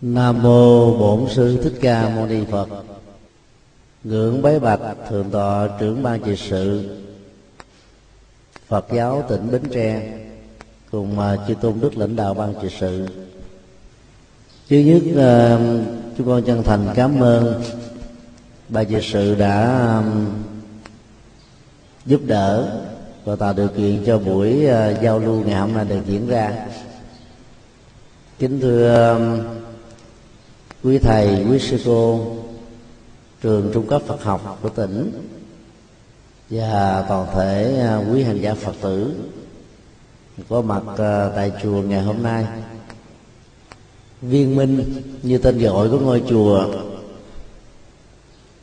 Nam mô Bổn sư Thích Ca Mâu Ni Phật. Ngưỡng bái bạch thượng tọa trưởng ban trị sự, Phật giáo tỉnh Bến Tre, cùng à, chư tôn đức lãnh đạo ban trị sự. Trước nhất à, chúng con chân thành cảm ơn ban trị sự đã à, giúp đỡ và tạo điều kiện cho buổi giao lưu ngày hôm nay được diễn ra. Kính thưa quý thầy, quý sư cô, trường trung cấp Phật học của tỉnh và toàn thể à, quý hành giả Phật tử có mặt à, tại chùa ngày hôm nay. Viên minh như tên gọi của ngôi chùa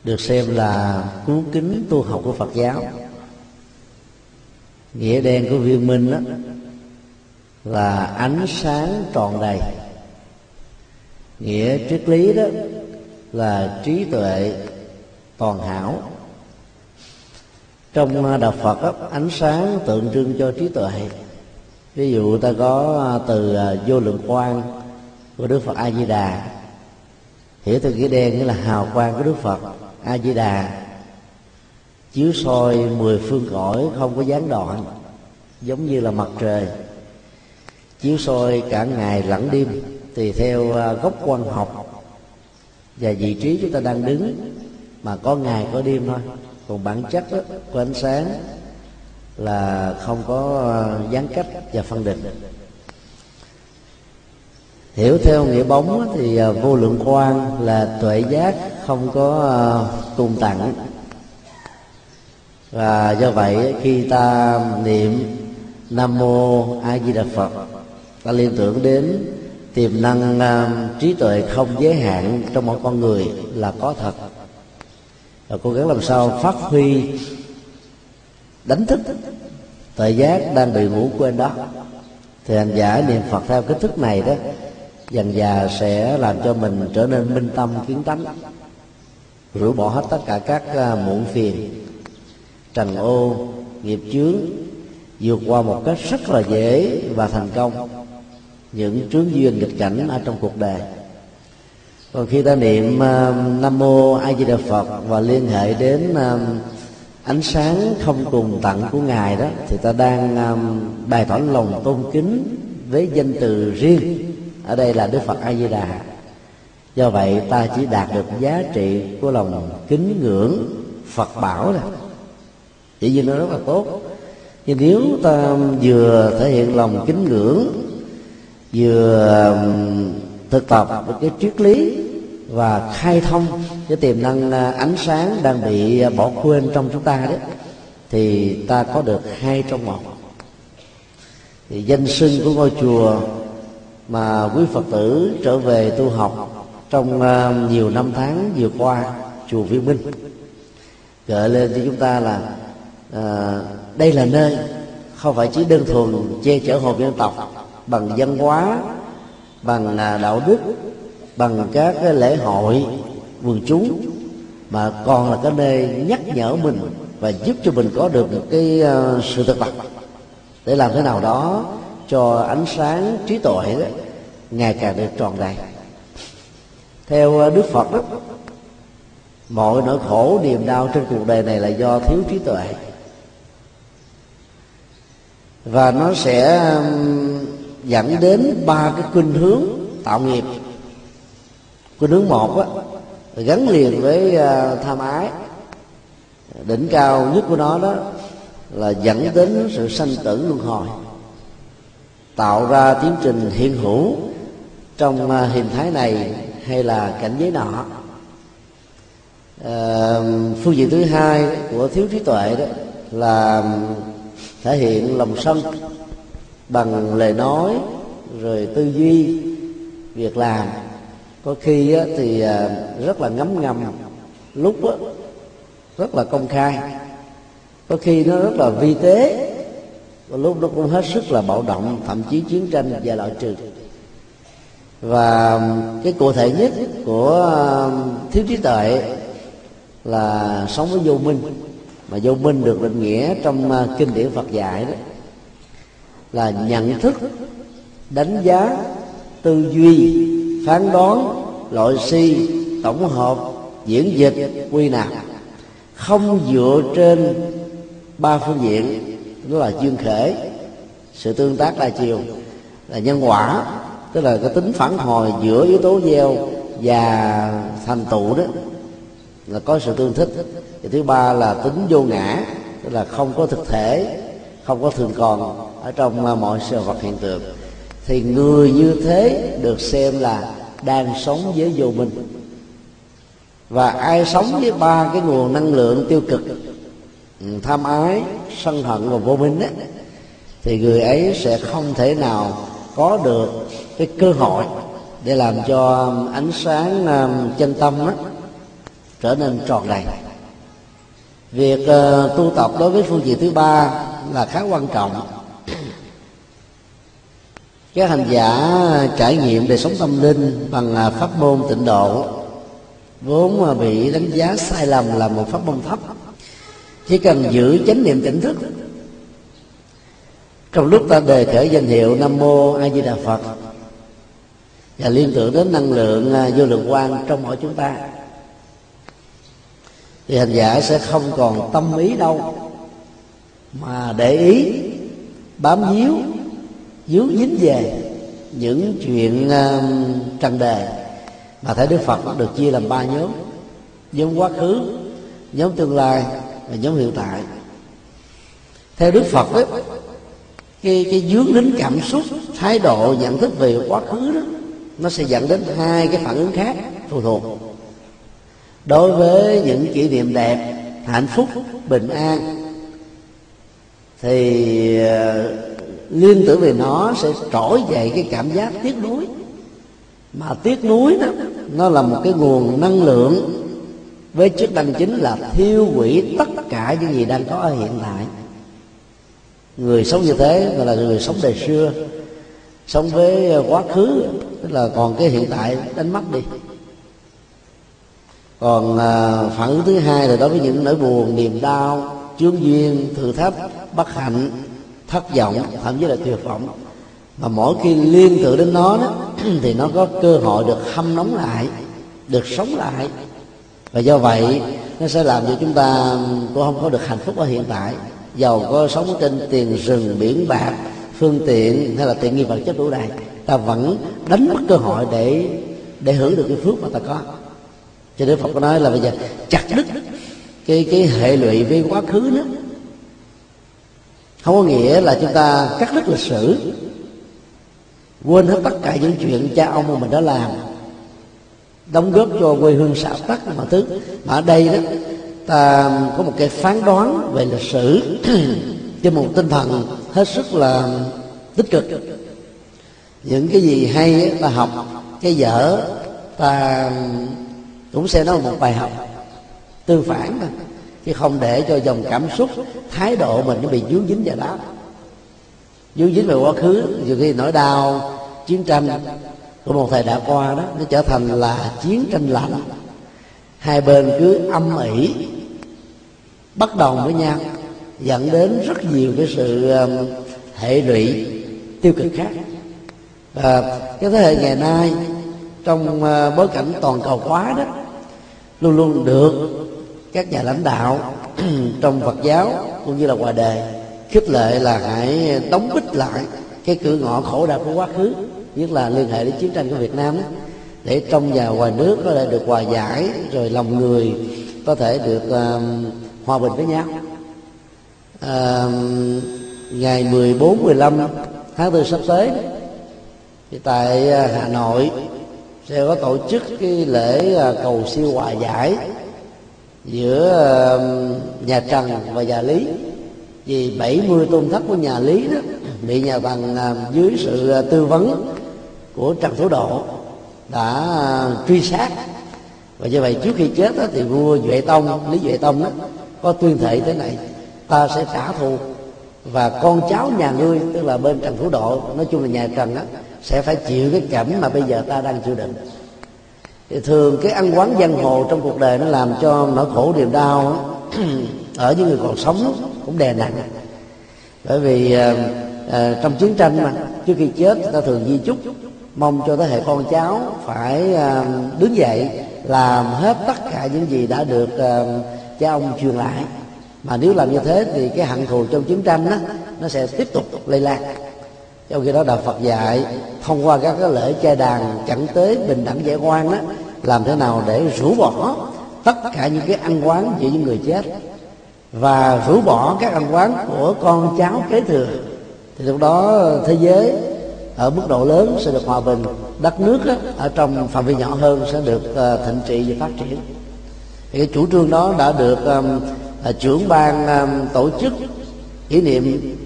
được xem là cứu kính tu học của Phật giáo. Nghĩa đen của viên minh đó là ánh sáng tròn đầy nghĩa triết lý đó là trí tuệ toàn hảo. Trong đạo phật đó, ánh sáng tượng trưng cho trí tuệ. Ví dụ ta có à, từ à, vô lượng quang của đức phật a di đà hiểu từ nghĩa đen nghĩa là hào quang của đức phật a di đà chiếu soi mười phương cõi không có gián đoạn giống như là mặt trời. Chiếu soi cả ngày lẫn đêm tùy theo à, góc quan học và vị trí chúng ta đang đứng mà có ngày có đêm thôi. Còn bản chất đó, của ánh sáng là không có à, gián cách và phân định. Hiểu theo nghĩa bóng thì à, vô lượng quan là tuệ giác không có cùng tặng và do vậy khi ta niệm nam mô a di đà phật ta liên tưởng đến tiềm năng uh, trí tuệ không giới hạn trong mỗi con người là có thật. Và cố gắng làm sao phát huy đánh thức tuệ giác đang bị ngủ quên đó. Thì hành giả niệm phật theo cái thức này đó dần già sẽ làm cho mình trở nên minh tâm kiến tánh rũ bỏ hết tất cả các uh, muộn phiền trần ô nghiệp chướng vượt qua một cách rất là dễ và thành công những trướng duyên nghịch cảnh ở trong cuộc đời. Còn khi ta niệm uh, nam mô a di đà phật và liên hệ đến uh, ánh sáng không cùng tận của ngài đó thì ta đang um, bày tỏ lòng tôn kính với danh từ riêng. Ở đây là đức phật a di đà. Do vậy ta chỉ đạt được giá trị của lòng kính ngưỡng phật bảo này. chỉ như nó rất là tốt. Nhưng nếu ta vừa thể hiện lòng kính ngưỡng vừa um, thực tập với cái triết lý và khai thông cái tiềm năng à, ánh sáng đang bị à, bỏ quên trong chúng ta đấy thì ta có được hai trong một. Thì danh sưng của ngôi chùa mà quý phật tử trở về tu học trong à, nhiều năm tháng vừa qua chùa viên minh. Gợi lên cho chúng ta là à, đây là nơi không phải chỉ đơn thuần che chở hồn dân tộc bằng văn hóa bằng à, đạo đức bằng các cái lễ hội quần chúng mà còn là cái nơi nhắc nhở mình và giúp cho mình có được một cái à, sự thực tập để làm thế nào đó cho ánh sáng trí tuệ đó, ngày càng được tròn đầy theo à, đức phật đó mọi nỗi khổ niềm đau trên cuộc đời này là do thiếu trí tuệ. Và nó sẽ dẫn đến ba cái khuynh hướng tạo nghiệp. Khuynh hướng một á, gắn liền với uh, tham ái. Đỉnh cao nhất của nó đó là dẫn đến sự sanh tử luân hồi tạo ra tiến trình hiện hữu trong uh, hình thái này hay là cảnh giới nọ. À, phương diện thứ hai của thiếu trí tuệ đó là thể hiện lòng sân bằng lời nói, rồi tư duy, việc làm. Có khi thì à, rất là ngấm ngầm, lúc rất là công khai. Có khi nó rất là vi tế, và lúc nó cũng hết sức là bạo động, thậm chí chiến tranh và loại trừ. Và cái cụ thể nhất của thiếu trí tuệ là sống với vô minh. Mà vô minh được định nghĩa trong à, kinh điển Phật dạy đó là nhận thức, đánh giá, tư duy, phán đoán, loại suy tổng hợp, diễn dịch, quy nạp. Không dựa trên ba phương diện, đó là duyên khể, sự tương tác đa chiều, là nhân quả, tức là cái tính phản hồi giữa yếu tố gieo và thành tựu đó, là có sự tương thích. Và thứ ba là tính vô ngã, tức là không có thực thể không có thường còn ở trong à, mọi sự vật hiện tượng. Thì người như thế được xem là đang sống với vô minh. Và ai sống với ba cái nguồn năng lượng tiêu cực ừ, tham ái sân hận và vô minh ấy, thì người ấy sẽ không thể nào có được cái cơ hội để làm cho à, ánh sáng à, chân tâm đó, trở nên tròn đầy việc uh, tu tập đối với phương diện thứ ba là khá quan trọng. Các hành giả trải nghiệm đời sống tâm linh bằng à, pháp môn tịnh độ, vốn à, bị đánh giá sai lầm là một pháp môn thấp, chỉ cần giữ chánh niệm tỉnh thức. Trong lúc ta đề khởi danh hiệu nam mô a di đà phật, và liên tưởng đến năng lượng à, vô lượng quan trong mỗi chúng ta, thì hành giả sẽ không còn tâm ý đâu mà để ý bám víu dướng dính về những chuyện uh, trần đề mà thấy đức phật được chia làm ba nhóm. Nhóm quá khứ nhóm tương lai và nhóm hiện tại. Theo đức phật ấy, cái cái dướng đến cảm xúc thái độ nhận thức về quá khứ đó nó sẽ dẫn đến hai cái phản ứng khác phụ thuộc. Đối với những kỷ niệm đẹp hạnh phúc bình an thì ờ, liên tưởng về nó sẽ trỗi dậy cái cảm giác tiếc nuối. Mà tiếc nuối đó nó là một cái nguồn năng lượng với chức năng chính là thiêu hủy tất cả những gì đang có ở hiện tại. Người sống như thế gọi là người sống đời xưa sống với quá khứ tức là còn cái hiện tại đánh mất đi. Còn à, phản ứng thứ hai là đối với những nỗi buồn niềm đau chướng duyên thử thách bất hạnh, thất vọng, thậm chí là tuyệt vọng. Mà mỗi khi liên tưởng đến nó đó, thì nó có cơ hội được hâm nóng lại, được sống lại. Và do vậy, nó sẽ làm cho chúng ta cũng không có được hạnh phúc ở hiện tại. Giàu có sống trên tiền rừng, biển bạc, phương tiện hay là tiện nghi vật chất đủ đầy, ta vẫn đánh mất cơ hội để để hưởng được cái phước mà ta có. Cho nên phật có nói là bây giờ chặt đứt cái cái hệ lụy với quá khứ nữa không có nghĩa là chúng ta cắt đứt lịch sử, quên hết tất cả những chuyện cha ông mà mình đã làm. Đóng góp cho quê hương xã tắc mọi thứ. Mà ở đây đó, ta có một cái phán đoán về lịch sử. Trên một tinh thần hết sức là tích cực. Những cái gì hay ta học, cái dở, ta cũng sẽ nói một bài học tương phản thôi chứ không để cho dòng cảm xúc, thái độ mình nó bị dướng dính vào đó. Dướng dính vào quá khứ, nhiều khi nỗi đau, chiến tranh của một thời đã qua đó, nó trở thành là chiến tranh lạnh. Hai bên cứ âm ỉ, bất đồng với nhau, dẫn đến rất nhiều cái sự um, hệ lụy tiêu cực khác. Và cái thế hệ ngày nay, trong uh, bối cảnh toàn cầu hóa đó, luôn luôn được các nhà lãnh đạo trong Phật giáo cũng như là ngoài đề khích lệ là hãy đóng bích lại cái cửa ngõ khổ đau của quá khứ nhất là liên hệ đến chiến tranh của Việt Nam đó, để trong và ngoài nước có thể được hòa giải rồi lòng người có thể được uh, hòa bình với nhau. À, ngày 14 15 tháng tư sắp tới thì tại à, Hà Nội sẽ có tổ chức cái lễ à, cầu siêu hòa giải giữa nhà Trần và nhà Lý. Vì 70 tôn thất của nhà Lý đó bị nhà Tần dưới sự ờ, tư vấn của Trần Thủ Độ đã truy sát. Và như vậy trước khi chết đó, thì vua Duệ Tông Lý Duệ Tông đó có tuyên thệ thế này ta sẽ trả thù và con cháu nhà ngươi tức là bên trần thủ độ nói chung là nhà trần đó sẽ phải chịu cái cảnh mà bây giờ ta đang chịu đựng thì thường cái ăn quán giang hồ trong cuộc đời nó làm cho nỗi khổ niềm đau ở những người còn sống cũng đè nặng. Bởi vì à, à, trong chiến tranh mà trước khi chết ta thường di chúc mong cho thế hệ con cháu phải à, đứng dậy làm hết tất cả những gì đã được à, cha ông truyền lại. Mà nếu làm như thế thì cái hận thù trong chiến tranh đó, nó sẽ tiếp tục lây lan trong khi đó đạo Phật dạy thông qua các cái lễ trai đàn chẳng tế bình đẳng giải quan đó làm thế nào để rũ bỏ tất cả những cái ăn quán giữa những người chết? Và rũ bỏ các ăn quán của con cháu kế thừa. Thì lúc đó thế giới ở mức độ lớn sẽ được hòa bình đất nước đó, ở trong phạm vi nhỏ hơn sẽ được uh, thịnh trị và phát triển. Thì cái chủ trương đó đã được um, trưởng ban um, tổ chức kỷ niệm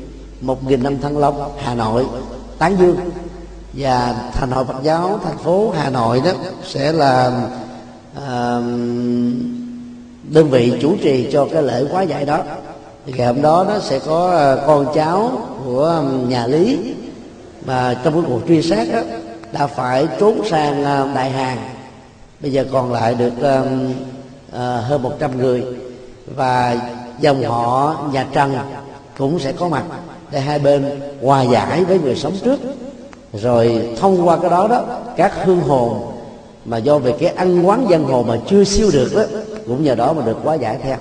một nghìn năm thăng long hà nội. Tán dương và thành hội phật giáo thành phố hà nội đó sẽ là uh, đơn vị chủ trì cho cái lễ quá giải đó. Thì ngày hôm đó nó sẽ có ờ, con cháu của nhà lý mà trong cái cuộc truy sát đó, đã phải trốn sang ờ, đại hàng. Bây giờ còn lại được um, uh, hơn 100 người và dòng họ nhà trần cũng sẽ có mặt để hai bên hòa giải với người sống trước. Rồi thông qua cái đó đó các hương hồn mà do về cái ăn quán dân hồ mà chưa siêu được đó cũng nhờ đó mà được quá giải theo.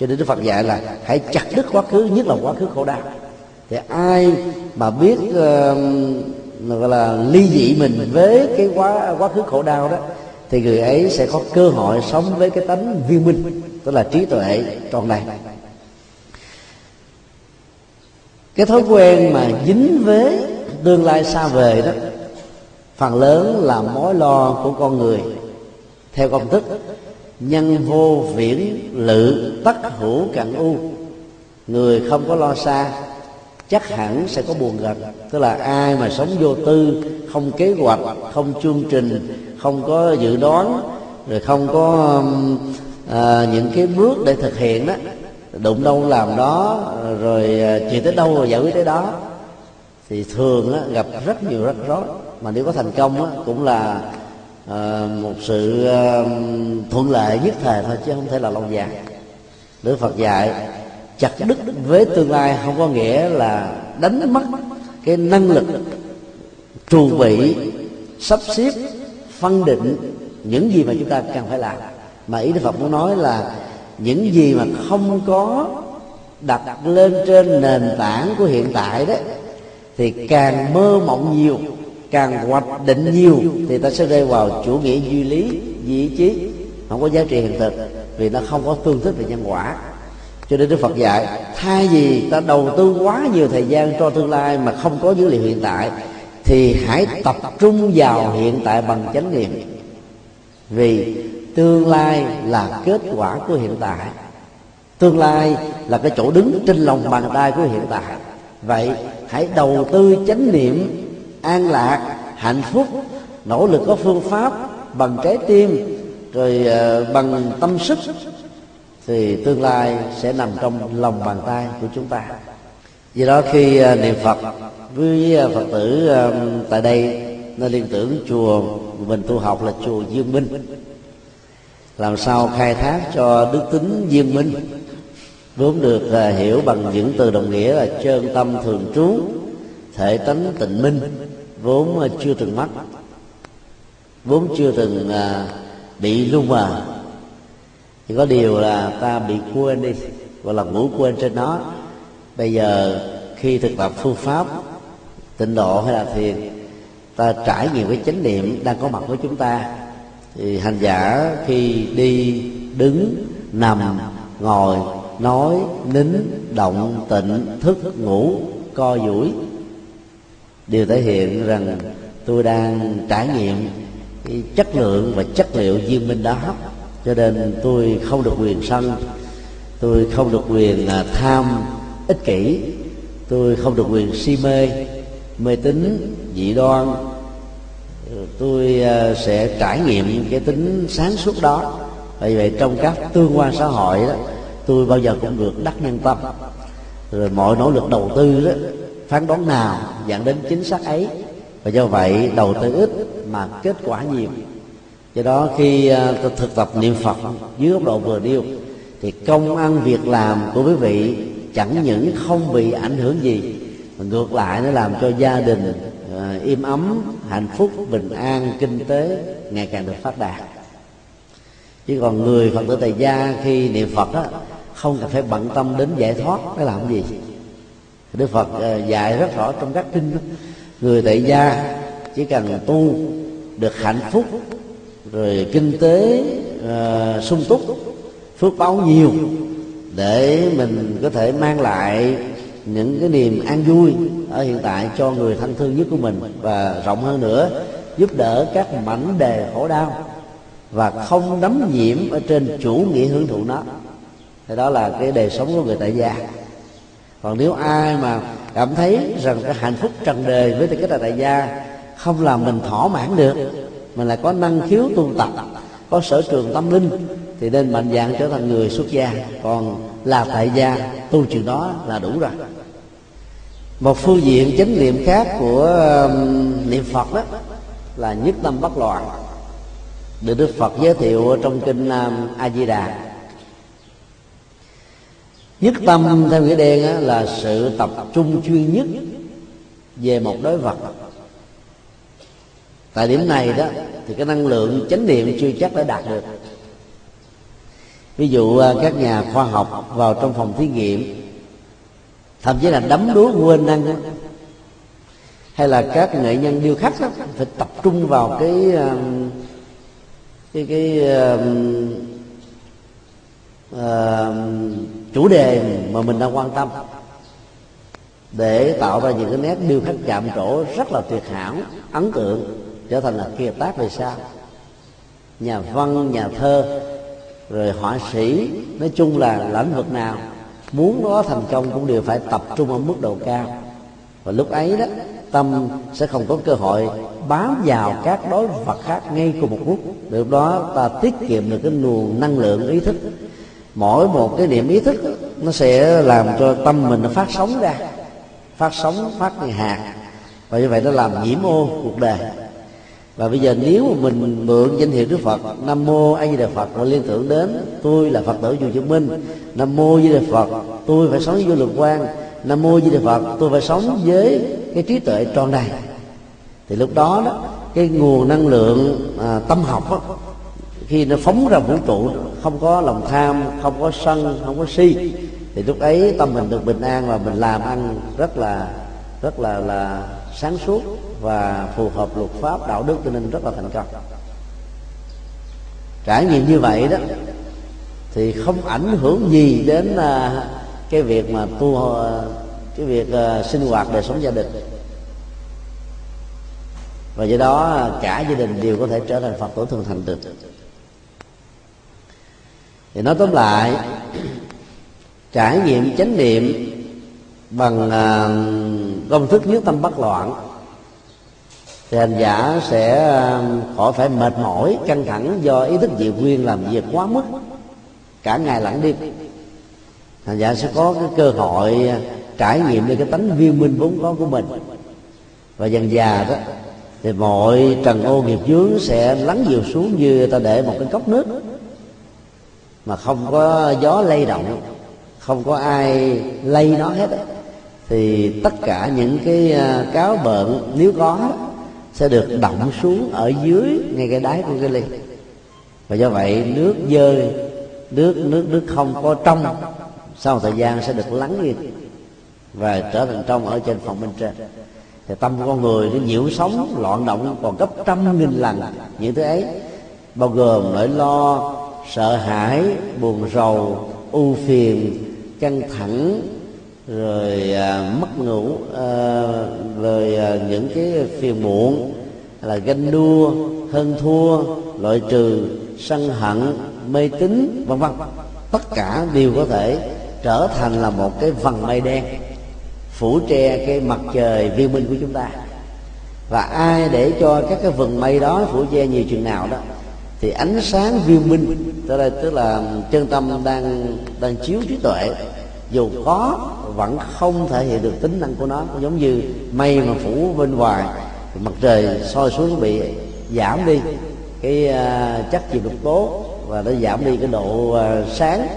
Cho nên đức phật dạy là hãy chặt đứt quá khứ nhất là quá khứ khổ đau. Thì ai mà biết uh, gọi là ly dị mình với cái quá quá khứ khổ đau đó thì người ấy sẽ có cơ hội sống với cái tánh viên minh tức là trí tuệ tròn đầy cái thói quen mà dính với tương lai xa về đó phần lớn là mối lo của con người. Theo công thức nhân vô viễn lự tất hữu cận u. Người không có lo xa chắc hẳn sẽ có buồn gần tức là ai mà sống vô tư không kế hoạch không chương trình không có dự đoán rồi không có à, những cái bước để thực hiện đó đụng đâu làm đó rồi à, chuyện tới đâu rồi giải quyết tới đó. Thì thường á, gặp rất nhiều rắc rối. Mà nếu có thành công á, cũng là à, một sự à, thuận lợi nhất thời thôi chứ không thể là lâu dài. Đức Phật dạy chặt đứt với tương lai không có nghĩa là đánh mất cái năng lực trù bị sắp xếp phân định những gì mà chúng ta cần phải làm. Mà ý Đức Phật muốn nói là những gì mà không có đặt lên trên nền tảng của hiện tại đó, thì càng mơ mộng nhiều, càng hoạch định nhiều, thì ta sẽ rơi vào chủ nghĩa duy lý duy ý chí không có giá trị hiện thực, vì nó không có tương thích về nhân quả. Cho nên đức phật dạy, thay vì ta đầu tư quá nhiều thời gian cho tương lai mà không có dữ liệu hiện tại, thì hãy tập trung vào hiện tại bằng chánh niệm. Vì tương lai là kết quả của hiện tại. Tương lai là cái chỗ đứng trên lòng bàn tay của hiện tại. Vậy hãy đầu tư chánh niệm, an lạc, hạnh phúc, nỗ lực có phương pháp bằng trái tim, rồi ờ, bằng tâm sức, thì tương lai sẽ nằm trong lòng bàn tay của chúng ta. Vì đó khi ờ, niệm phật với ờ, phật tử tại đây nên liên tưởng chùa mình tu học là chùa dương minh làm sao khai thác cho đức tính viên minh? Vốn được uh, hiểu bằng những từ đồng nghĩa là trơn tâm thường trú thể tánh tịnh minh vốn uh, chưa từng mất vốn chưa từng uh, bị lu mờ chỉ có điều là ta bị quên đi gọi là ngủ quên trên nó bây giờ khi thực tập phương pháp tịnh độ hay là thiền ta trải nghiệm cái chánh niệm đang có mặt với chúng ta thì hành giả khi đi đứng, nằm, ngồi, nói, nín, động, tịnh, thức, ngủ, co duỗi. Đều thể hiện rằng tôi đang trải nghiệm cái chất lượng và chất liệu viên minh đó. Cho nên tôi không được quyền sân, tôi không được quyền à, tham, ích kỷ, tôi không được quyền si mê mê tín, dị đoan tôi à, sẽ trải nghiệm cái tính sáng suốt đó. Vì vậy trong các tương quan xã hội đó tôi bao giờ cũng được đắc nhân tâm. Rồi mọi nỗ lực đầu tư đó phán đoán nào dẫn đến chính xác ấy. Và do vậy đầu tư ít mà kết quả nhiều. Do đó khi à, tôi thực tập niệm phật dưới góc độ vừa điêu thì công ăn việc làm của quý vị chẳng những không bị ảnh hưởng gì mà ngược lại nó làm cho gia đình uh, im ấm hạnh phúc bình an kinh tế ngày càng được phát đạt chứ còn người phật tử tại gia khi niệm phật đó không cần phải bận tâm đến giải thoát để làm gì đức phật ờ, dạy rất rõ trong các kinh đó. người tại gia chỉ cần tu được hạnh phúc rồi kinh tế uh, sung túc phước báo nhiều để mình có thể mang lại những cái niềm an vui ở hiện tại cho người thân thương nhất của mình và rộng hơn nữa, giúp đỡ các mảnh đề khổ đau và không đắm nhiễm ở trên chủ nghĩa hưởng thụ nó. Thì đó là cái đời sống của người tại gia. Còn nếu ai mà cảm thấy rằng cái hạnh phúc trần đời với tư cách là tại gia không làm mình thỏa mãn được, mình lại có năng khiếu tu tập, có sở trường tâm linh, thì nên mạnh dạng trở thành người xuất gia. Còn là tại gia, tu chuyện đó là đủ rồi một phương diện chánh niệm khác của um, niệm phật đó là nhất tâm bất loạn, được đức phật giới thiệu trong kinh um, a di đà. Nhất tâm theo nghĩa đen là sự tập trung chuyên nhất về một đối vật. Tại điểm này đó thì cái năng lượng chánh niệm chưa chắc đã đạt được. Ví dụ uh, các nhà khoa học vào trong phòng thí nghiệm thậm chí là đấm đúa quên năng hay là các nghệ nhân điêu khắc đó, phải tập trung vào cái um, cái cái cái uh, chủ đề mà mình đang quan tâm. Để tạo ra những cái nét điêu khắc chạm trổ rất là tuyệt hảo ấn tượng trở thành là kiệt tác về sau. Nhà văn nhà thơ rồi họa sĩ nói chung là lĩnh vực nào muốn nó thành công cũng đều phải tập trung ở mức độ cao. Và lúc ấy đó, tâm sẽ không có cơ hội bám vào các đối vật khác ngay cùng một lúc. Được đó, ta tiết kiệm được cái nguồn năng lượng ý thức. Mỗi một cái niệm ý thức, nó sẽ làm cho tâm mình nó phát sóng ra, phát sóng, phát hạt. Và như vậy nó làm nhiễm ô cuộc đời và bây giờ nếu mà mình mượn danh hiệu đức phật nam mô a di đà phật rồi liên tưởng đến tôi là phật tử dù chứng minh. Nam mô a di đà phật tôi phải sống với vô lượng quan nam mô a di đà phật tôi phải sống với cái trí tuệ tròn đầy. Thì lúc đó đó cái nguồn năng lượng à, tâm học đó, khi nó phóng ra vũ trụ không có lòng tham không có sân không có si thì lúc ấy tâm mình được bình an và mình làm ăn rất là rất là là sáng suốt và phù hợp luật pháp đạo đức cho nên rất là thành công. Trải nghiệm như vậy đó thì không ảnh hưởng gì đến uh, cái việc mà tu uh, cái việc uh, sinh hoạt đời sống gia đình. Và do đó cả gia đình đều có thể trở thành phật tử thường thành được thì nói tóm lại trải nghiệm chánh niệm bằng uh, công thức nhất tâm bất loạn. Thì hành giả sẽ um, khỏi phải mệt mỏi, căng thẳng do ý thức diệu nguyên làm việc quá mức. Cả ngày lẫn đêm. Hành giả sẽ có cái cơ hội uh, trải nghiệm được cái tánh viên minh vốn có của mình. Và dần già đó, thì mọi trần ô nghiệp chướng sẽ lắng dịu xuống như ta để một cái cốc nước. Mà không có gió lay động, không có ai lay nó hết thì tất cả những cái à, cáo bợn nếu có sẽ được động xuống ở dưới ngay cái đáy của cái ly. Và do vậy nước dơi, nước nước nước không có trong, sau một thời gian sẽ được lắng đi và trở thành trong ở trên phòng bên trên. Thì tâm của con người nó nhiễu sóng, loạn động còn gấp trăm nghìn lần những thứ ấy, bao gồm nỗi lo, sợ hãi, buồn rầu ưu phiền, căng thẳng rồi à, mất ngủ à, rồi à, những cái phiền muộn là ganh đua hơn thua loại trừ sân hận mê tín vân vân. Tất cả đều có thể trở thành là một cái vầng mây đen phủ che cái mặt trời viên minh của chúng ta. Và ai để cho các cái vầng mây đó phủ che nhiều chừng nào đó thì ánh sáng viên minh tức là tức là chân tâm đang đang chiếu trí tuệ dù có vẫn không thể hiện được tính năng của nó. Giống như mây mà phủ bên ngoài mặt trời soi xuống bị giảm đi cái uh, chất chịu độc tố và nó giảm đi cái độ uh, sáng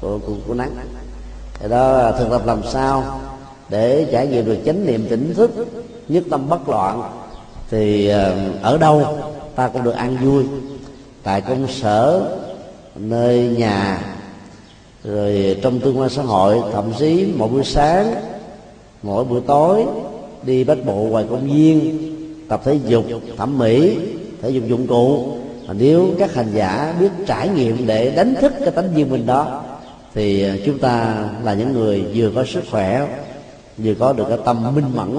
của, của, của nắng. Thì đó thực tập làm sao để trải nghiệm được chánh niệm tỉnh thức nhất tâm bất loạn. Thì uh, ở đâu ta cũng được ăn vui. Tại công sở nơi nhà rồi trong tương quan xã hội, thậm chí mỗi buổi sáng, mỗi buổi tối, đi bách bộ ngoài công viên, tập thể dục, thẩm mỹ, thể dục dụng cụ. Nếu các hành giả biết trải nghiệm để đánh thức cái tánh duyên mình đó, thì chúng ta là những người vừa có sức khỏe, vừa có được cái tâm minh mẫn.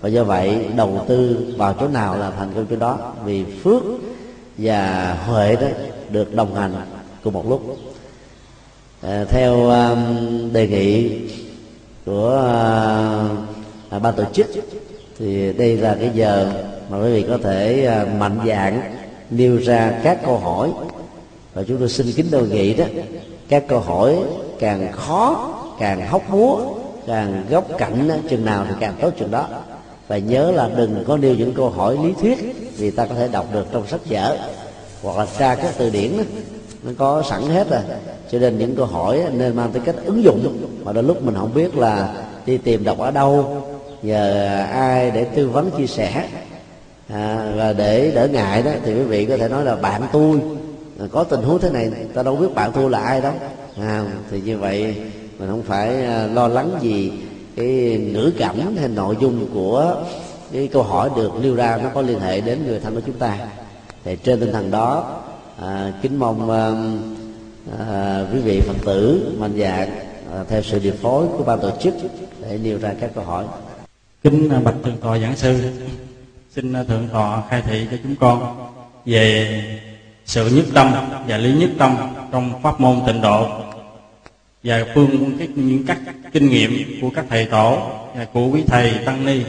Và do vậy, đầu tư vào chỗ nào là thành công chỗ đó, vì phước và huệ đó được đồng hành cùng một lúc à, theo đề nghị của ờ, ban tổ chức thì đây là cái giờ mà quý vị có thể ờ, mạnh dạn nêu ra các câu hỏi. Và chúng tôi xin kính đề nghị đó các câu hỏi càng khó càng hóc búa càng góc cạnh chừng nào thì càng tốt chừng đó. Và nhớ là đừng có nêu những câu hỏi lý thuyết vì ta có thể đọc được trong sách vở hoặc là tra các từ điển nó có sẵn hết rồi. Cho nên những câu hỏi nên mang tới cách ứng dụng. Mà đôi lúc mình không biết là đi tìm đọc ở đâu nhờ ai để tư vấn chia sẻ. À, và để đỡ ngại đó thì quý vị có thể nói là bạn tôi. Có tình huống thế này ta đâu biết bạn tôi là ai đâu. À, thì như vậy mình không phải à, lo lắng gì cái ngữ cảnh hay nội dung của cái câu hỏi được nêu ra nó có liên hệ đến người thân của chúng ta. Thì trên tinh thần đó à, kính mong à, à, quý vị phật tử mạnh dạng à, theo sự điều phối của ban tổ chức để nêu ra các câu hỏi. Kính à, bạch thượng tọa giảng sư xin à, thượng tọa khai thị cho chúng con về sự nhất tâm và lý nhất tâm trong pháp môn tịnh độ và phương các những các kinh nghiệm của các thầy tổ và của quý thầy tăng ni.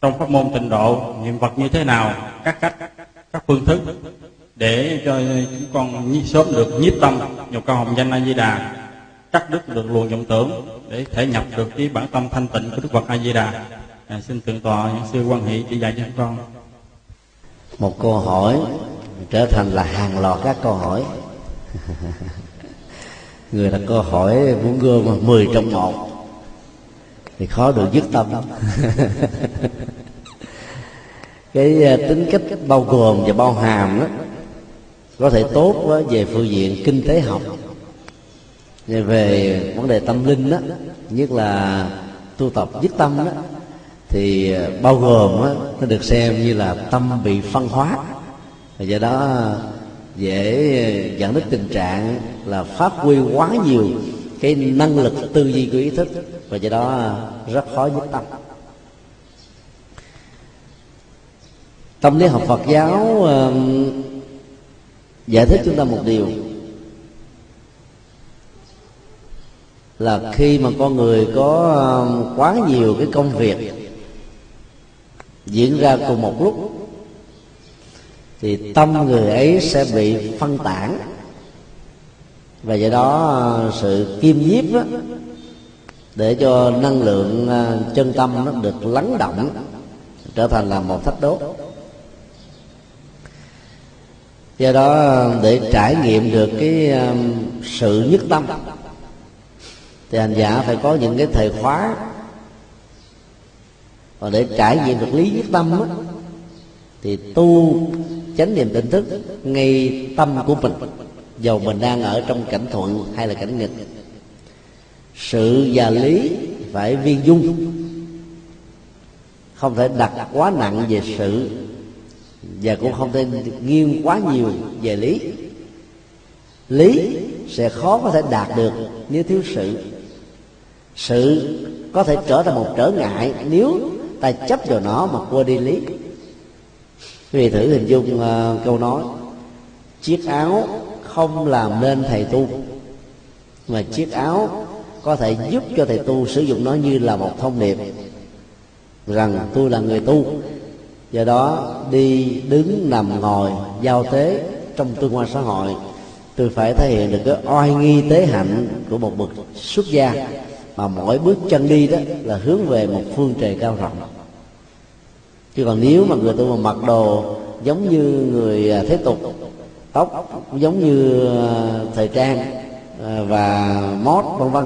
Trong pháp môn tịnh độ niệm vật như thế nào các cách các phương thức để cho chúng con sớm được nhiếp tâm. Nhục cao hồng danh a di đà cắt đứt được luồng vọng tưởng để thể nhập được cái bản tâm thanh tịnh của đức phật a di đà à, xin thượng tọa những sư quan hệ chỉ dạy cho chúng con. Một câu hỏi trở thành là hàng loạt các câu hỏi. Người đặt câu hỏi muốn gom 10 trong một thì khó được dứt tâm. Cái à, tính cách bao gồm và bao hàm đó có thể tốt về phương diện kinh tế học. Về vấn đề tâm linh đó nhất là tu tập dứt tâm đó thì ờ, bao gồm đó, nó được xem như là tâm bị phân hóa. Và do đó dễ dẫn đến tình trạng là phát huy quá nhiều cái năng lực tư duy của ý thức và do đó rất khó dứt tâm. Tâm lý học phật giáo giải thích chúng ta một điều. Là khi mà con người có um, quá nhiều cái công việc diễn ra cùng một lúc thì tâm người ấy sẽ bị phân tán. Và do đó uh, sự kiêm nhiếp đó, để cho năng lượng uh, chân tâm nó được lắng động trở thành là một thách đố do đó để trải nghiệm được cái um, sự nhất tâm thì hành giả phải có những cái thời khóa. Và để trải nghiệm được lý nhất tâm đó, thì tu chánh niệm tỉnh thức ngay tâm của mình dầu mình đang ở trong cảnh thuận hay là cảnh nghịch. Sự và lý phải viên dung không thể đặt quá nặng về sự và cũng không nên nghiêng quá nhiều về lý. Lý sẽ khó có thể đạt được nếu thiếu sự. Sự có thể trở thành một trở ngại nếu ta chấp vào nó mà quên đi lý. Quý vị thử hình dung uh, câu nói chiếc áo không làm nên thầy tu. Mà chiếc áo có thể giúp cho thầy tu sử dụng nó như là một thông điệp rằng tôi là người tu do đó, đi, đứng, nằm, ngồi, giao tế trong tương quan xã hội tôi phải thể hiện được cái oai nghi tế hạnh của một bậc xuất gia. Mà mỗi bước chân đi đó là hướng về một phương trời cao rộng. Chứ còn nếu mà người tu mà mặc đồ giống như người à, thế tục, tóc giống như à, thời trang à, và mót, vân vân,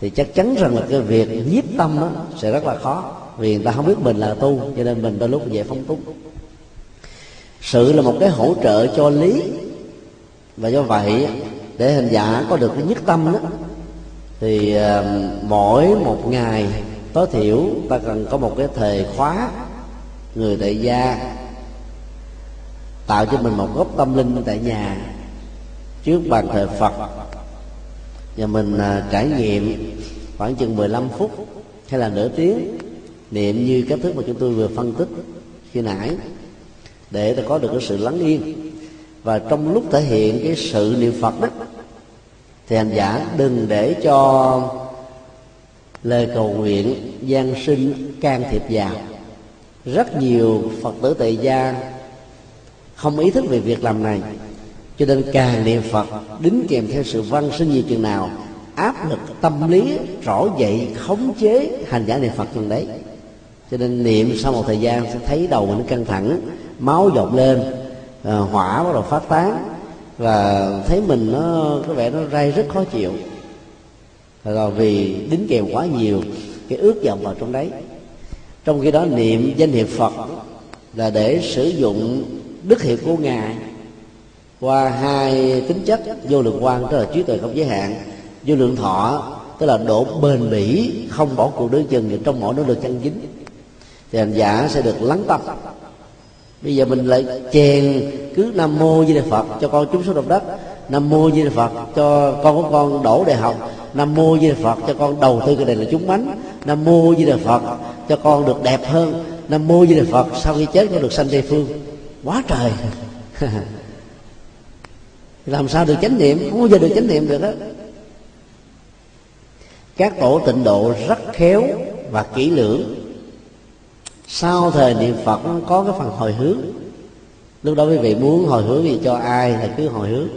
thì chắc chắn rằng là cái việc nhiếp tâm đó sẽ rất là khó vì người ta không biết mình là tu cho nên mình đôi lúc dễ phóng túng. Sự là một cái hỗ trợ cho lý. Và do vậy để hình giả có được cái nhất tâm đó thì uh, mỗi một ngày tối thiểu ta cần có một cái thời khóa người tại gia tạo cho mình một góc tâm linh tại nhà trước bàn thờ Phật. Và mình uh, trải nghiệm khoảng chừng 15 phút hay là nửa tiếng niệm như cách thức mà chúng tôi vừa phân tích khi nãy, để ta có được cái sự lắng yên. Và trong lúc thể hiện cái sự niệm phật đó, thì hành giả đừng để cho lời cầu nguyện gian sinh can thiệp vào. Rất nhiều phật tử tại gia không ý thức về việc làm này, cho nên càng niệm phật, đính kèm theo sự văn sinh nhiều chừng nào, áp lực tâm lý trỗi dậy, khống chế hành giả niệm phật chừng đấy cho nên niệm sau một thời gian sẽ thấy đầu mình căng thẳng máu dọc lên à, hỏa bắt đầu phát tán và thấy mình nó có vẻ nó ray rất khó chịu. Rồi vì đính kèm quá nhiều cái ước vọng vào trong đấy. Trong khi đó niệm danh hiệu phật là để sử dụng đức hiệu của ngài qua hai tính chất vô lượng quan tức là trí tuệ không giới hạn vô lượng thọ tức là độ bền bỉ không bỏ cuộc đối chừng trong mỗi nỗ lực chân chính thì hành giả sẽ được lắng tâm. Bây giờ mình lại chèn cứ nam mô di đà phật cho con chúng số động đất nam mô di đà phật cho con của con đổ đại học, nam mô di đà phật cho con đầu tư cái này là trúng bánh nam mô di đà phật cho con được đẹp hơn, nam mô di đà phật sau khi chết con được sanh tây phương. Quá trời. Làm sao được chánh niệm? Không bao giờ được chánh niệm được á. Các tổ tịnh độ rất khéo và kỹ lưỡng sau thời niệm phật có cái phần hồi hướng. Lúc đó quý vị muốn hồi hướng gì cho ai thì cứ hồi hướng.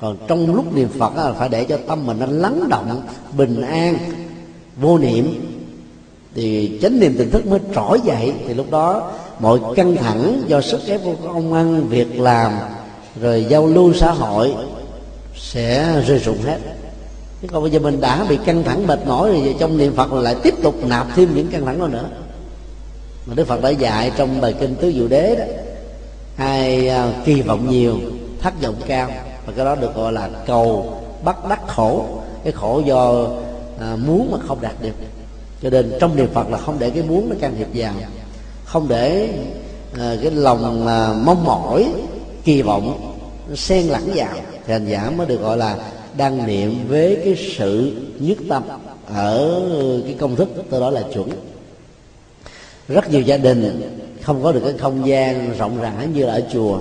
Còn trong lúc niệm phật là phải để cho tâm mình nó lắng động, bình an, vô niệm. Thì chánh niệm tỉnh thức mới trỗi dậy. Thì lúc đó, mọi căng thẳng do sức ép của công ăn, việc làm, rồi giao lưu xã hội sẽ rơi rụng hết. Chứ còn bây giờ mình đã bị căng thẳng mệt mỏi rồi trong niệm phật lại tiếp tục nạp thêm những căng thẳng đó nữa mà đức phật đã dạy trong bài kinh tứ diệu đế đó ai à, kỳ vọng nhiều thất vọng cao. Và cái đó được gọi là cầu bắt đắc khổ. Cái khổ do à, muốn mà không đạt được. Cho nên trong niệm phật là không để cái muốn nó can thiệp vào. Không để à, cái lòng à, mong mỏi kỳ vọng nó xen lẫn vào. Thì hành giả mới được gọi là đang niệm với cái sự nhất tâm ở cái công thức tôi đó là chuẩn rất nhiều gia đình không có được cái không gian rộng rãi như là ở chùa.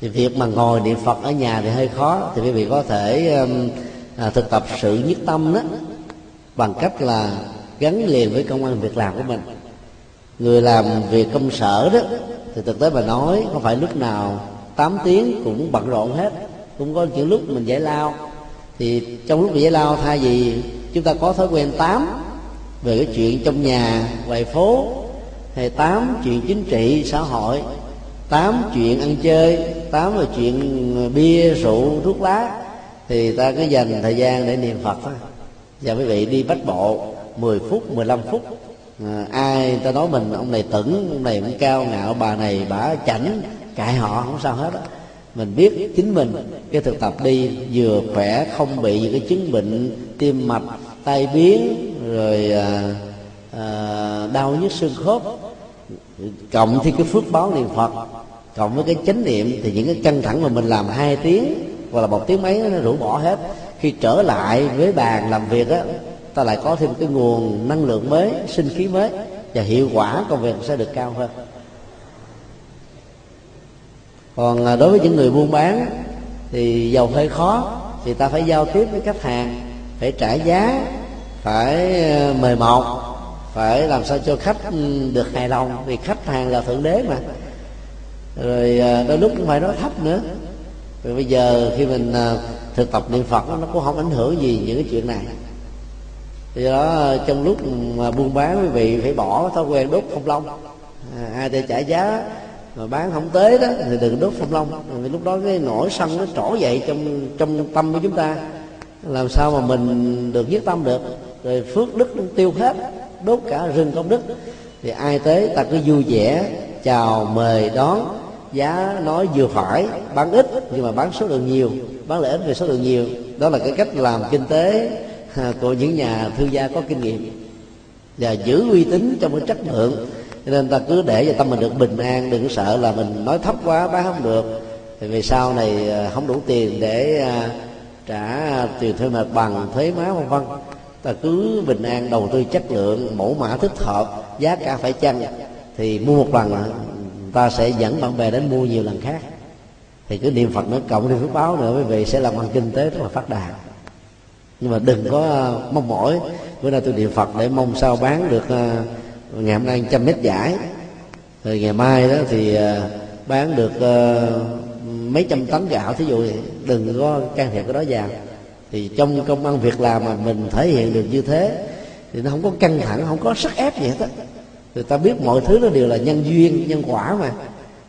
Thì việc mà ngồi niệm phật ở nhà thì hơi khó. Thì quý vị có thể um, à, thực tập sự nhất tâm đó bằng cách là gắn liền với công an việc làm của mình. Người làm việc công sở đó thì thực tế mà nói không phải lúc nào 8 tiếng cũng bận rộn hết. Cũng có những lúc mình giải lao. Thì trong lúc mình giải lao thay vì chúng ta có thói quen tám về cái chuyện trong nhà ngoài phố hay tám chuyện chính trị xã hội tám chuyện ăn chơi tám là chuyện ờ, bia rượu thuốc lá thì ta cứ dành thời gian để niệm phật thôi. Và quý vị đi bách bộ 10 phút 15 phút à, ai ta nói mình ông này tửng ông này cũng cao ngạo bà này bả chảnh cãi họ không sao hết á. Mình biết chính mình cái thực tập đi vừa khỏe không bị những cái chứng bệnh tim mạch tai biến rồi à, à, đau nhức xương khớp. Cộng thì cái phước báo niệm phật cộng với cái chánh niệm thì những cái căng thẳng mà mình làm hai tiếng hoặc là một tiếng mấy nó rũ bỏ hết. Khi trở lại với bàn làm việc á ta lại có thêm cái nguồn năng lượng mới sinh khí mới và hiệu quả công việc sẽ được cao hơn. Còn à, đối với những người buôn bán thì giàu hơi khó thì ta phải giao tiếp với khách hàng phải trả giá phải ờ, mời mọc phải làm sao cho khách ừ, được hài lòng vì khách hàng là thượng đế mà. Rồi ờ, đôi lúc cũng phải nói thấp nữa. Rồi bây giờ khi mình ờ, thực tập niệm phật nó cũng không ảnh hưởng gì những cái chuyện này. Thì đó trong lúc mà buôn bán quý vị phải bỏ thói quen đốt phong long. À, ai để trả giá mà bán không tới đó thì đừng đốt phong long. Vì lúc đó cái nỗi sân nó trỗi dậy trong trong tâm của chúng ta. Làm sao mà mình được nhất tâm được? Rồi phước đức nó tiêu hết, đốt cả rừng công đức. Thì ai tới, ta cứ vui vẻ, chào mời đón. Giá nói vừa phải, bán ít, nhưng mà bán số lượng nhiều, bán lợi ích về số lượng nhiều. Đó là cái cách làm kinh tế à, của những nhà thương gia có kinh nghiệm. Và giữ uy tín trong cái chất lượng. Cho nên ta cứ để cho tâm mình được bình an, đừng sợ là mình nói thấp quá, bán không được. Thì về sau này à, không đủ tiền để à, trả tiền thuê mặt bằng, thuế má, vân vân ta cứ bình an đầu tư chất lượng, mẫu mã thích hợp, giá cả phải chăng, thì mua một lần ta sẽ dẫn bạn bè đến mua nhiều lần khác. Thì cứ niệm phật nữa, cộng thêm phước báo nữa, quý vị sẽ làm ăn kinh tế rất là phát đạt. Nhưng mà đừng có mong mỏi. Bữa nay tôi niệm phật để mong sao bán được ờ, ngày hôm nay trăm mét giải. Rồi ngày mai đó thì ờ, bán được ờ, mấy trăm tấn gạo. Thí dụ đừng có can thiệp cái đó vào thì trong công ăn việc làm mà mình thể hiện được như thế thì nó không có căng thẳng không có sức ép gì hết á. Người ta biết mọi thứ nó đều là nhân duyên nhân quả mà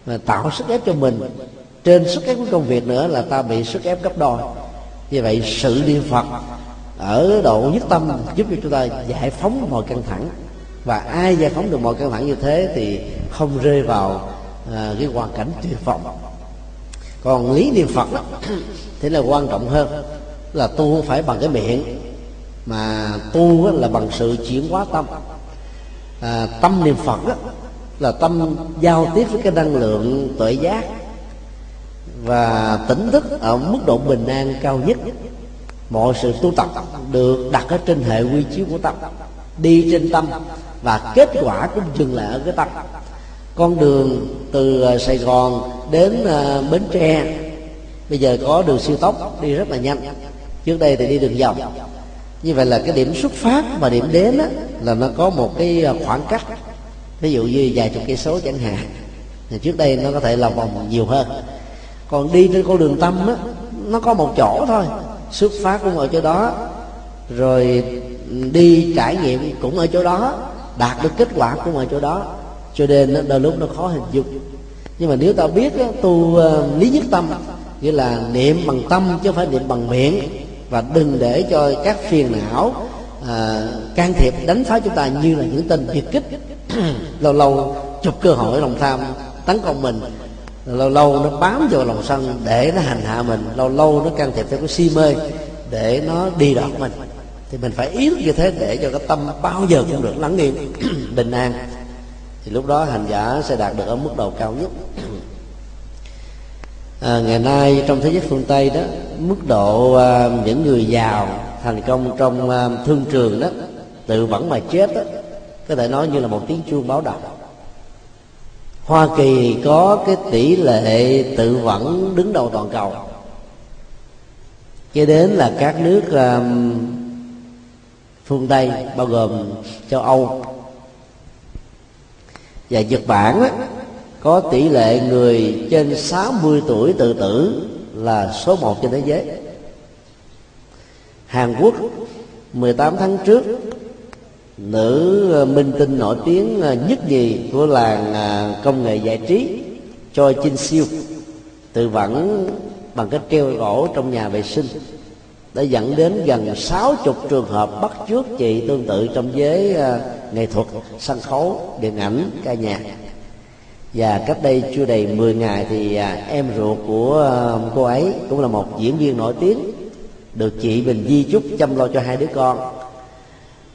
mà tạo sức ép cho mình. Trên sức ép của công việc nữa là ta bị sức ép gấp đôi. Như vậy sự niệm phật ở độ nhất tâm giúp cho chúng ta giải phóng mọi căng thẳng. Và ai giải phóng được mọi căng thẳng như thế thì không rơi vào à, cái hoàn cảnh tuyệt vọng. Còn lý niệm phật đó thì là quan trọng hơn là tu không phải bằng cái miệng mà tu là bằng sự chuyển hóa tâm. À, tâm niệm phật đó là tâm giao tiếp với cái năng lượng tuệ giác và tỉnh thức ở mức độ bình an cao nhất. Mọi sự tu tập được đặt ở trên hệ quy chiếu của tâm đi trên tâm và kết quả cũng dừng lại ở cái tâm. Con đường từ à, sài gòn đến à, bến tre bây giờ có đường siêu tốc đi rất là nhanh trước đây thì đi đường vòng. Như vậy là cái điểm xuất phát và điểm đến đó, là nó có một cái ờ, khoảng cách. Ví dụ như vài chục cây số chẳng hạn. Thì trước đây nó có thể là vòng nhiều hơn. Còn đi trên con đường tâm á, nó có một chỗ thôi. Xuất phát cũng ở chỗ đó. Rồi ừ, đi trải nghiệm cũng ở chỗ đó. Đạt được kết quả cũng ở chỗ đó. Cho nên đôi lúc nó khó hình dung. Nhưng mà nếu ta biết tu ờ, lý nhất tâm nghĩa là niệm bằng tâm chứ không phải niệm bằng miệng và đừng để cho các phiền não à, can thiệp đánh phá chúng ta như là những tên biệt kích. Lâu lâu chụp cơ hội lòng tham tấn công mình. Lâu lâu nó bám vào lòng sân để nó hành hạ mình. Lâu lâu nó can thiệp theo cái si mê để nó đi đoạt mình. Thì mình phải yếu như thế để cho cái tâm bao giờ cũng được lắng yên bình an. Thì lúc đó hành giả sẽ đạt được ở mức độ cao nhất à, ngày nay trong thế giới phương tây đó mức độ à, những người giàu thành công trong à, thương trường đó tự vẫn mà chết đó có thể nói như là một tiếng chuông báo động. Hoa kỳ có cái tỷ lệ tự vẫn đứng đầu toàn cầu. Kế đến là các nước à, phương tây bao gồm châu âu và Nhật Bản đó có tỷ lệ người trên 60 tuổi tự tử là số 1 trên thế giới. Hàn Quốc 18 tháng trước, nữ ờ, minh tinh nổi tiếng ờ, nhất nhì của làng ờ, công nghệ giải trí Choi Jin Siêu tự vẫn bằng cách treo gỗ trong nhà vệ sinh, đã dẫn đến gần 60 trường hợp bắt chước chị tương tự trong giới nghệ thuật, sân khấu, điện ảnh, ca nhạc và cách đây chưa đầy 10 ngày thì à, em ruột của à, cô ấy cũng là một diễn viên nổi tiếng, được chị Bình Di chúc chăm lo cho hai đứa con.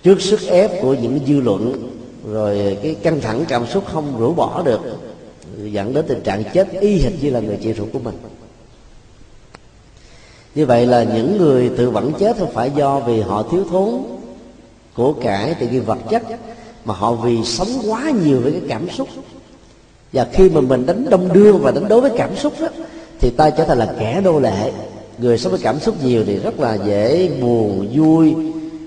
Trước sức ép của những dư luận, rồi cái căng thẳng cảm xúc không rũ bỏ được, dẫn đến tình trạng chết y hệt như là người chị ruột của mình. Như vậy là những người tự vẫn chết không phải do vì họ thiếu thốn của cải, từ cái vật chất, mà họ vì sống quá nhiều với cái cảm xúc và khi mà mình đánh đông đưa và đánh đối với cảm xúc đó thì ta trở thành là kẻ đô lệ. Người sống với cảm xúc nhiều thì rất là dễ buồn vui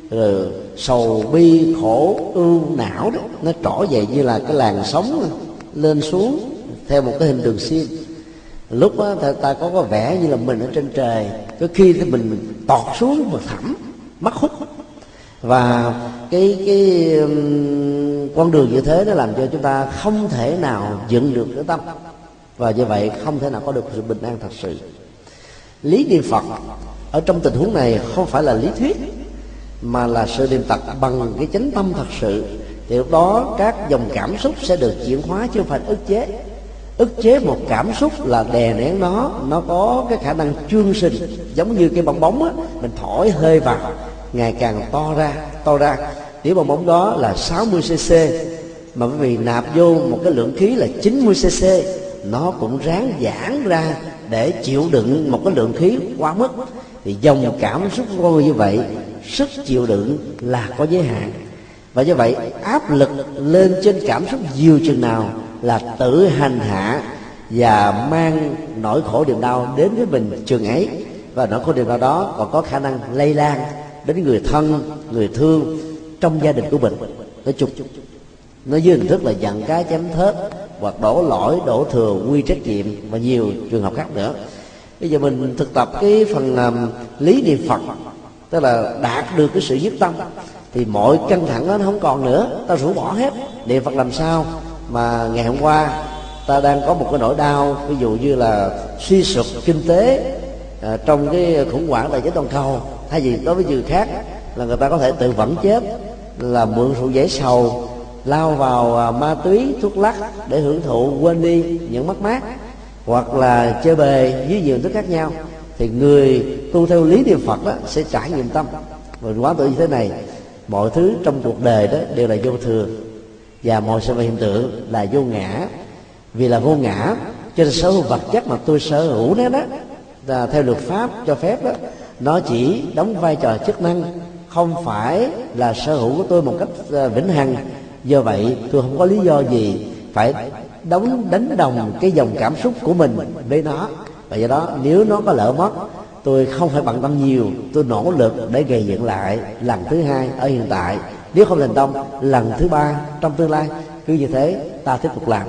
rồi sầu bi khổ ưu não đó. Nó trỗi dậy như là cái làn sóng lên xuống theo một cái hình đường xiên. Lúc đó ta, ta có có vẻ như là mình ở trên trời. Có khi thì mình tọt xuống mà thẳm mất hút và cái cái con đường như thế nó làm cho chúng ta không thể nào dựng được cái tâm. Và như vậy không thể nào có được sự bình an thật sự. Lý niệm phật ở trong tình huống này không phải là lý thuyết, mà là sự niệm phật bằng cái chánh tâm thật sự. Thì lúc đó các dòng cảm xúc sẽ được chuyển hóa chứ không phải ức chế. Ức chế một cảm xúc là đè nén nó nó có cái khả năng chương sinh. Giống như cái bong bóng á, mình thổi hơi vào ngày càng to ra to ra. Nếu bong bóng đó là 60 cc mà quý vì nạp vô một cái lượng khí là 90 cc nó cũng ráng giãn ra để chịu đựng một cái lượng khí quá mức. Thì dòng cảm xúc vô như vậy, sức chịu đựng là có giới hạn. Và như vậy, áp lực lên trên cảm xúc nhiều chừng nào là tự hành hạ và mang nỗi khổ niềm đau đến với mình chừng ấy. Và nỗi khổ niềm đau đó còn có khả năng lây lan đến người thân người thương trong gia đình của mình. Nói chung nó dưới hình thức là dặn cá chém thớt hoặc đổ lỗi đổ thừa quy trách nhiệm và nhiều trường hợp khác nữa. Bây giờ mình thực tập cái phần um, lý niệm phật tức là đạt được cái sự nhất tâm thì mọi căng thẳng đó nó không còn nữa ta rũ bỏ hết. Niệm phật làm sao mà ngày hôm qua ta đang có một cái nỗi đau ví dụ như là suy sụp kinh tế à, trong cái khủng hoảng tài chính toàn cầu thay vì đối với người khác là người ta có thể tự vẫn chết là mượn rượu dễ sầu, lao vào à, ma túy, thuốc lắc để hưởng thụ, quên đi những mất mát, hoặc là chơi bời dưới nhiều thứ khác nhau, thì người tu theo lý niệm phật đó sẽ trải nghiệm tâm. Và quá tự như thế này, mọi thứ trong cuộc đời đó đều là vô thường. Và mọi sự hiện tượng là vô ngã. Vì là vô ngã, cho nên sở hữu vật chất mà tôi sở hữu nó đó, là theo luật pháp cho phép đó nó chỉ đóng vai trò chức năng, không phải là sở hữu của tôi một cách ờ, vĩnh hằng. Do vậy, tôi không có lý do gì phải đóng, đánh đồng cái dòng cảm xúc của mình với nó. Và do đó, nếu nó có lỡ mất, tôi không phải bận tâm nhiều. Tôi nỗ lực để gây dựng lại lần thứ hai ở hiện tại. Nếu không thành công, lần thứ ba trong tương lai. Cứ như thế, ta tiếp tục làm.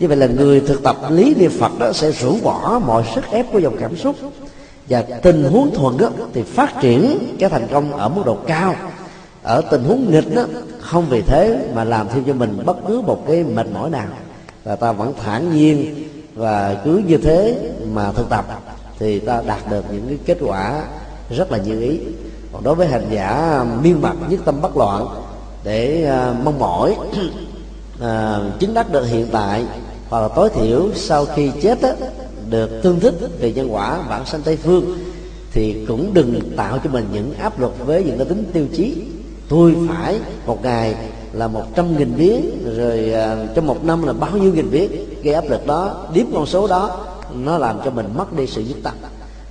Như vậy là người thực tập lý niệm phật đó sẽ rũ bỏ mọi sức ép của dòng cảm xúc và tình huống thuận đó, thì phát triển cái thành công ở mức độ cao. Ở tình huống nghịch đó không vì thế mà làm thêm cho mình bất cứ một cái mệt mỏi nào. Và ta vẫn thản nhiên và cứ như thế mà thực tập thì ta đạt được những cái kết quả rất là như ý. Còn đối với hành giả miên mặt nhất tâm bất loạn để uh, mong mỏi uh, chứng đắc được hiện tại hoặc là tối thiểu sau khi chết đó, được tương thích về nhân quả vãng sanh tây phương, thì cũng đừng tạo cho mình những áp lực với những cái tính tiêu chí. Tôi phải một ngày là một trăm nghìn viết rồi à, trong một năm là bao nhiêu nghìn viết gây áp lực đó điếm con số đó, nó làm cho mình mất đi sự dứt tâm.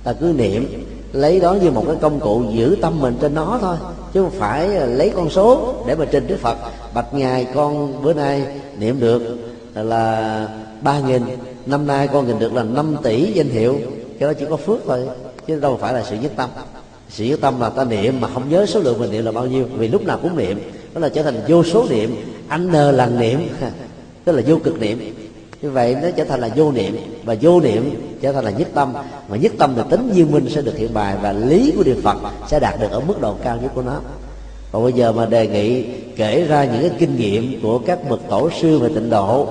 Ta cứ niệm, lấy đó như một cái công cụ giữ tâm mình trên nó thôi, chứ không phải lấy con số để mà trình đức phật. Bạch ngài, con bữa nay niệm được là ba nghìn. Năm nay con nhìn được là 5 tỷ danh hiệu. Cái đó chỉ có phước thôi, chứ đâu phải là sự nhất tâm. Sự nhất tâm là ta niệm mà không nhớ số lượng mình niệm là bao nhiêu, vì lúc nào cũng niệm. Đó là trở thành vô số niệm. Anh nơ là niệm. Tức là vô cực niệm. Như vậy nó trở thành là vô niệm, và vô niệm trở thành là nhất tâm. Mà nhất tâm thì tính như minh sẽ được hiện bài, và lý của điều phật sẽ đạt được ở mức độ cao nhất của nó. Còn bây giờ mà đề nghị kể ra những cái kinh nghiệm của các bậc tổ sư về tịnh độ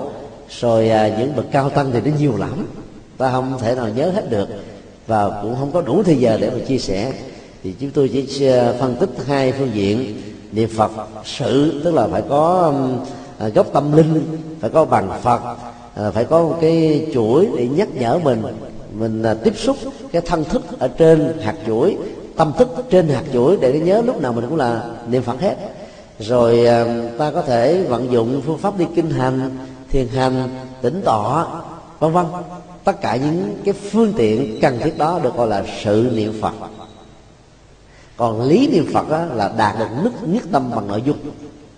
rồi à, những bậc cao tăng thì nó nhiều lắm. Ta không thể nào nhớ hết được. Và cũng không có đủ thời giờ để mà chia sẻ. Thì chúng tôi chỉ à, phân tích hai phương diện. Niệm phật sự tức là phải có à, gốc tâm linh phải có bằng phật à, phải có một cái chuỗi để nhắc nhở mình mình tiếp xúc cái thân thức ở trên hạt chuỗi tâm thức trên hạt chuỗi để nhớ lúc nào mình cũng là niệm phật hết. Rồi ta có thể vận dụng phương pháp đi kinh hành thiền hành tĩnh tọa vân vân. Tất cả những cái phương tiện cần thiết đó được gọi là sự niệm phật. Còn lý niệm phật đó là đạt được nhất nhất tâm bằng nội dung.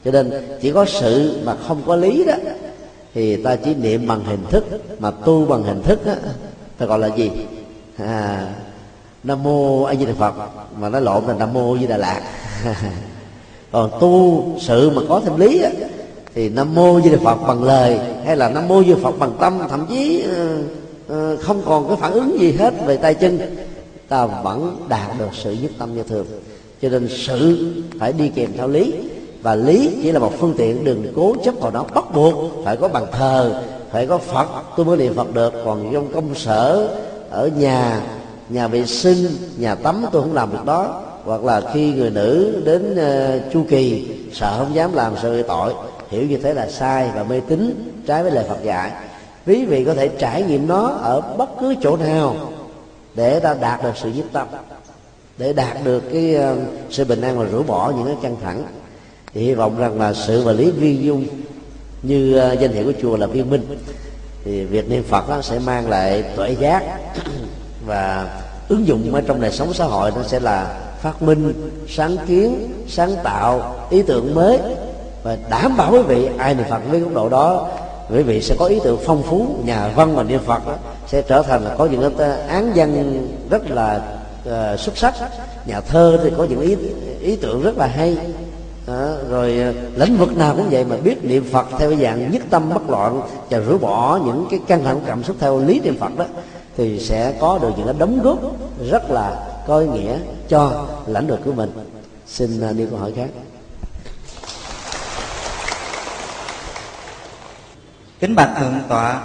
Cho nên chỉ có sự mà không có lý đó thì ta chỉ niệm bằng hình thức mà tu bằng hình thức á ta gọi là gì? À, nam mô a di đà phật mà nó lộn là nam mô a di đà lạt. Còn tu sự mà có thêm lý á, thì nam mô với đức phật bằng lời hay là nam mô với phật bằng tâm thậm chí uh, không còn cái phản ứng gì hết về tay chân ta vẫn đạt được sự nhất tâm như thường. Cho nên sự phải đi kèm theo lý và lý chỉ là một phương tiện đừng cố chấp vào nó bắt buộc phải có bằng thờ phải có phật. Tôi mới niệm phật được còn trong công sở ở nhà nhà vệ sinh nhà tắm tôi không làm được đó. Hoặc là khi người nữ đến uh, chu kỳ sợ không dám làm sự tội hiểu như thế là sai và mê tín, trái với lời Phật dạy. Quý vị có thể trải nghiệm nó ở bất cứ chỗ nào để ta đạt được sự nhất tâm, để đạt được cái ờ, sự bình an và rũ bỏ những cái căng thẳng. Thì hy vọng rằng là sự và lý viên dung như ờ, danh hiệu của chùa là viên minh, thì việc niệm phật nó sẽ mang lại tuệ giác và ứng dụng ở trong đời sống xã hội. Nó sẽ là phát minh, sáng kiến, sáng tạo, ý tưởng mới và đảm bảo quý vị ai niệm phật với góc độ đó quý vị sẽ có ý tưởng phong phú nhà văn và niệm phật đó, sẽ trở thành là có những án văn rất là uh, xuất sắc. Nhà thơ thì có những ý ý tưởng rất là hay. Đó, rồi ờ, lĩnh vực nào cũng vậy mà biết niệm phật theo dạng nhất tâm bất loạn và rũ bỏ những cái căng thẳng cảm xúc theo lý niệm phật đó thì sẽ có được những cái đóng góp rất là có ý nghĩa cho lãnh vực của mình. Xin ờ, đi câu hỏi khác. Kính bạch thượng tọa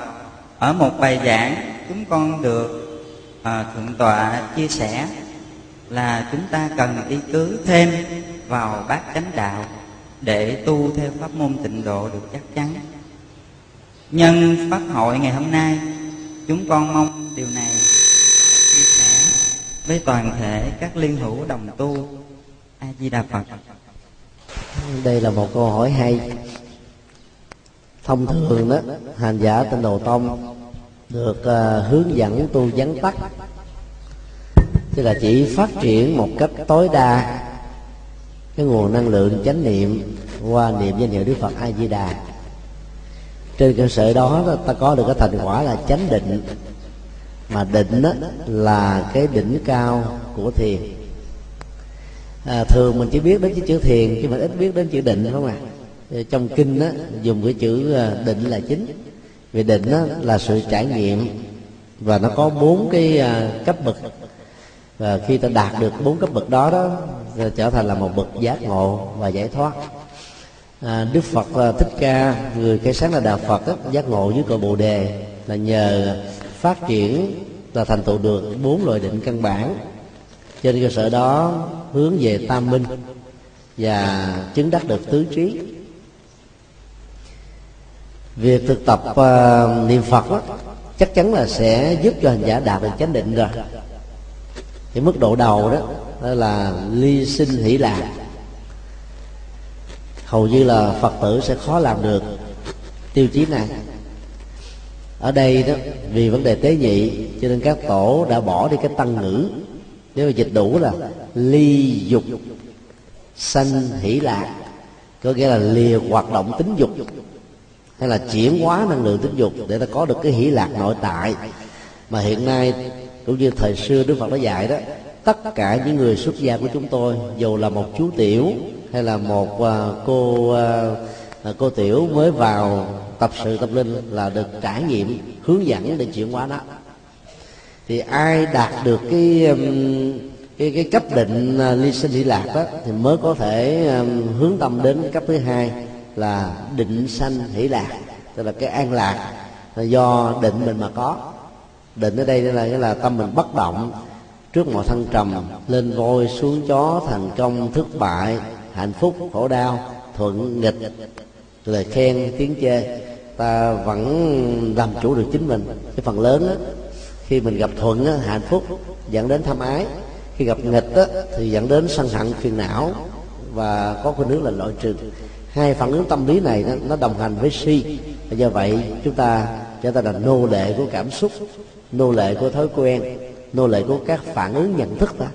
ở một bài giảng chúng con được à, thượng tọa chia sẻ là chúng ta cần đi cứ thêm vào bát chánh đạo để tu theo pháp môn tịnh độ được chắc chắn. Nhân pháp hội ngày hôm nay chúng con mong điều này chia sẻ với toàn thể các liên hữu đồng tu a di đà phật. Đây là một câu hỏi hay thông thường đó hành giả tinh đồ tông được uh, hướng dẫn tu vắn tắt. Tức là chỉ phát triển một cách tối đa cái nguồn năng lượng chánh niệm qua niệm danh hiệu đức phật a di đà trên cơ sở đó ta có được cái thành quả là chánh định. Mà định đó là cái đỉnh cao của thiền. À, thường mình chỉ biết đến chữ thiền chứ mình ít biết đến chữ định không ạ? à? Ờ, trong kinh đó, dùng cái chữ ờ, định là chính. Vì định đó là sự trải nghiệm và nó có bốn cái ờ, cấp bậc. Và khi ta đạt được bốn cấp bậc đó đó trở thành là một bậc giác ngộ và giải thoát. À, đức phật thích ca người cây sáng là đạo phật đó, giác ngộ với cội bồ đề là nhờ phát triển là thành tựu được bốn loại định căn bản. Trên cơ sở đó hướng về tam minh và chứng đắc được tứ trí việc thực tập uh, niệm phật đó, chắc chắn là sẽ giúp cho hành giả đạt được chánh định rồi. Cái mức độ đầu đó, đó là ly sinh hỷ lạc. Hầu như là phật tử sẽ khó làm được tiêu chí này. Ở đây đó vì vấn đề tế nhị cho nên các tổ đã bỏ đi cái tăng ngữ. Nếu mà dịch đủ là ly dục sanh hỷ lạc có nghĩa là lìa hoạt động tính dục hay là chuyển hóa năng lượng tính dục để ta có được cái hỷ lạc nội tại. Mà hiện nay cũng như thời xưa đức phật đã dạy đó tất cả những người xuất gia của chúng tôi dù là một chú tiểu hay là một uh, cô uh, cô tiểu mới vào tập sự tâm linh là được trải nghiệm hướng dẫn để chuyển hóa nó. Thì ai đạt được cái um, cái cái cấp định uh, ly sinh hỷ lạc đó thì mới có thể um, hướng tâm đến cấp thứ hai là định sanh hỷ lạc tức là cái an lạc là do định mình mà có. Định ở đây là là tâm mình bất động trước mọi thăng trầm lên voi xuống chó thành công thất bại hạnh phúc khổ đau thuận nghịch lời khen tiếng chê. Ta vẫn làm chủ được chính mình. Cái phần lớn đó, khi mình gặp thuận đó, hạnh phúc dẫn đến tham ái. Khi gặp nghịch đó, thì dẫn đến sân hận phiền não và có khuynh hướng là loại trừ hai phản ứng tâm lý này nó, nó đồng hành với si. Và do vậy chúng ta chúng ta là nô lệ của cảm xúc nô lệ của thói quen nô lệ của các phản ứng nhận thức ta.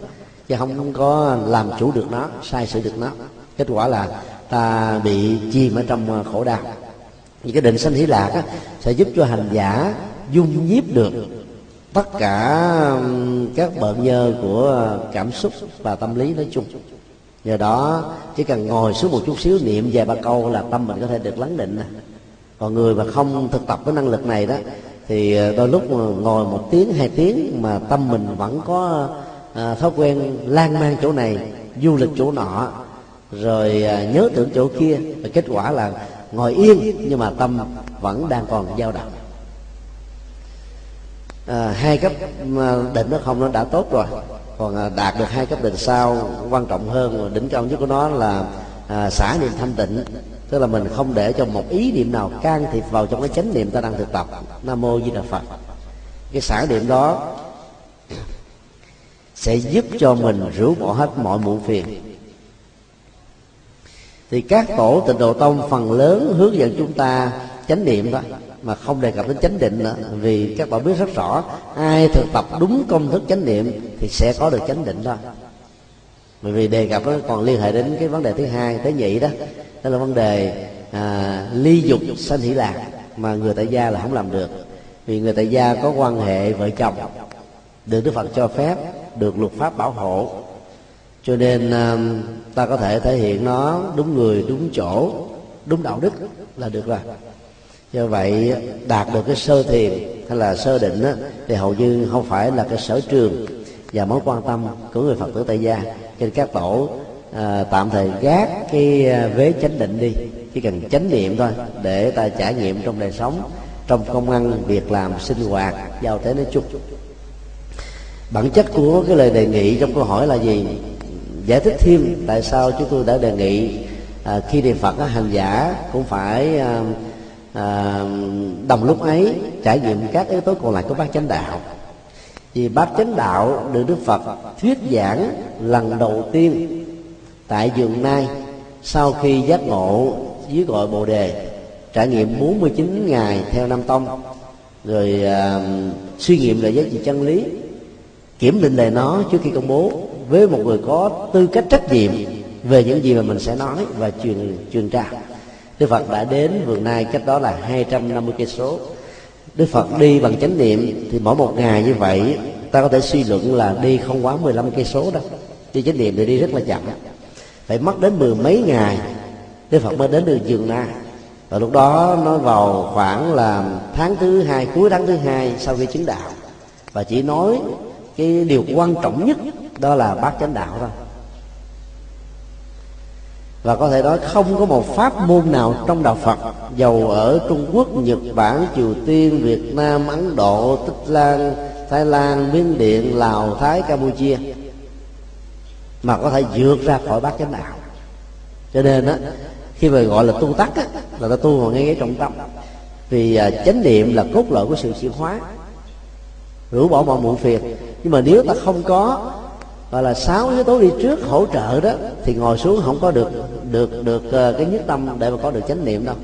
Chứ không có làm chủ được nó sai sự được nó. Kết quả là ta bị chìm ở trong à, khổ đau. Những cái định sanh hỷ lạc á, sẽ giúp cho hành giả dung nhiếp được tất cả các bợn nhơ của à, cảm xúc và tâm lý nói chung do đó chỉ cần ngồi xuống một chút xíu niệm vài ba câu là tâm mình có thể được lắng định. Còn người mà không thực tập cái năng lực này đó thì ờ, đôi lúc ngồi một tiếng hai tiếng mà tâm mình vẫn có à, thói quen lan man chỗ này du lịch chỗ nọ rồi à, nhớ tưởng chỗ kia và kết quả là ngồi yên nhưng mà tâm vẫn đang còn dao động. À, hai cấp định nó không nó đã tốt rồi còn à, đạt được hai cấp định sau quan trọng hơn đỉnh cao nhất của nó là à, xả niệm thanh tịnh. Tức là mình không để cho một ý niệm nào can thiệp vào trong cái chánh niệm ta đang thực tập. Nam mô di đà phật. Cái xả niệm đó sẽ giúp cho mình rũ bỏ hết mọi muộn phiền. Thì các tổ tịnh độ tông phần lớn hướng dẫn chúng ta chánh niệm thôi mà không đề cập đến chánh định nữa. Vì các bạn biết rất rõ ai thực tập đúng công thức chánh niệm thì sẽ có được chánh định thôi bởi vì đề cập nó còn liên hệ đến cái vấn đề thứ hai tới nhị đó. Đó là vấn đề à, ly dục sanh hỷ lạc mà người tại gia là không làm được. Vì người tại gia có quan hệ vợ chồng được đức phật cho phép được luật pháp bảo hộ. Cho nên à, ta có thể thể hiện nó đúng người đúng chỗ đúng đạo đức là được rồi do vậy đạt được cái sơ thiền hay là sơ định á, thì hầu như không phải là cái sở trường và mối quan tâm của người phật tử tại gia. Trên các tổ à, tạm thời gác cái à, vế chánh định đi chỉ cần chánh niệm thôi để ta trải nghiệm trong đời sống trong công ăn việc làm sinh hoạt giao tế nói chung. Bản chất của cái lời đề nghị trong câu hỏi là gì? Giải thích thêm tại sao chúng tôi đã đề nghị à, khi niệm phật á, hành giả cũng phải à, à, đồng lúc ấy trải nghiệm các yếu tố còn lại của bát chánh đạo. Vì bát chánh đạo được đức phật thuyết giảng lần đầu tiên tại vườn nai sau khi giác ngộ dưới gọi bồ đề trải nghiệm 49 ngày theo năm tông rồi à, suy nghiệm lại giá trị chân lý kiểm định lại nó trước khi công bố với một người có tư cách trách nhiệm về những gì mà mình sẽ nói và truyền truyền trao Đức Phật đã đến vườn nai cách đó là 250 cây số. Đức Phật đi bằng chánh niệm thì mỗi một ngày như vậy, ta có thể suy luận là đi không quá 15 cây số đâu đi chánh niệm thì đi rất là chậm. Phải mất đến mười mấy ngày, Đức Phật mới đến được vườn nai. Và lúc đó nó vào khoảng là tháng thứ hai, cuối tháng thứ hai sau khi chứng đạo. Và chỉ nói cái điều quan trọng nhất đó là bác chánh đạo thôi và có thể nói không có một pháp môn nào trong đạo Phật dầu ở Trung Quốc, Nhật Bản, Triều Tiên, Việt Nam, Ấn Độ, Tích Lan, Thái Lan, Miến Điện, Lào, Thái, Campuchia mà có thể vượt ra khỏi bát chánh đạo. Cho nên á khi mà gọi là tu tắc á là ta tu vào ngay cái trọng tâm. Vì à, chánh niệm là cốt lõi của sự chuyển hóa. Rũ bỏ mọi muộn phiền. Nhưng mà nếu ta không có gọi là sáu yếu tố đi trước hỗ trợ đó thì ngồi xuống không có được được được ờ, cái nhất tâm để mà có được chánh niệm đâu.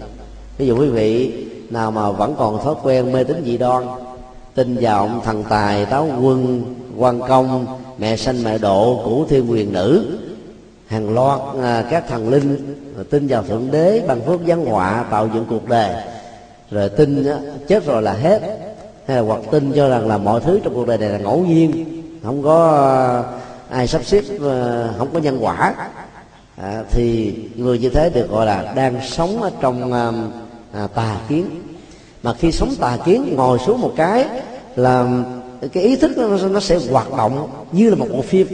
Ví dụ quý vị nào mà vẫn còn thói quen mê tín dị đoan tin vào ông thần tài táo quân quan công mẹ sanh mẹ độ cửu thiên quyền nữ hàng loạt à, các thần linh tin vào thượng đế bằng phước văn họa tạo dựng cuộc đời rồi tin á, chết rồi là hết. Hay là hoặc tin cho rằng là mọi thứ trong cuộc đời này là ngẫu nhiên không có ai sắp xếp ờ, không có nhân quả à, thì người như thế được gọi là đang sống ở trong ờ, à, tà kiến. Mà khi sống tà kiến ngồi xuống một cái là cái ý thức nó, nó sẽ hoạt động như là một bộ phim.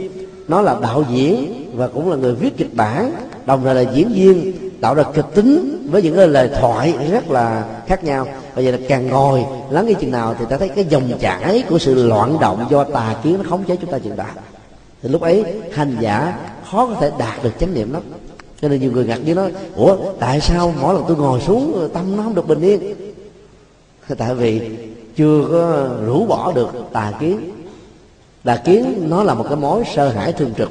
Nó là đạo diễn và cũng là người viết kịch bản đồng thời là diễn viên tạo ra kịch tính với những cái lời thoại rất là khác nhau. Và giờ là càng ngồi lắng nghe chừng nào thì ta thấy cái dòng chảy của sự loạn động do tà kiến nó khống chế chúng ta chừng nào thì lúc ấy hành giả khó có thể đạt được chánh niệm lắm. Cho nên nhiều người ngạc nhiên nói ủa tại sao mỗi lần tôi ngồi xuống tâm nó không được bình yên? Tại vì chưa có rũ bỏ được tà kiến. Tà kiến nó là một cái mối sợ hãi thường trực.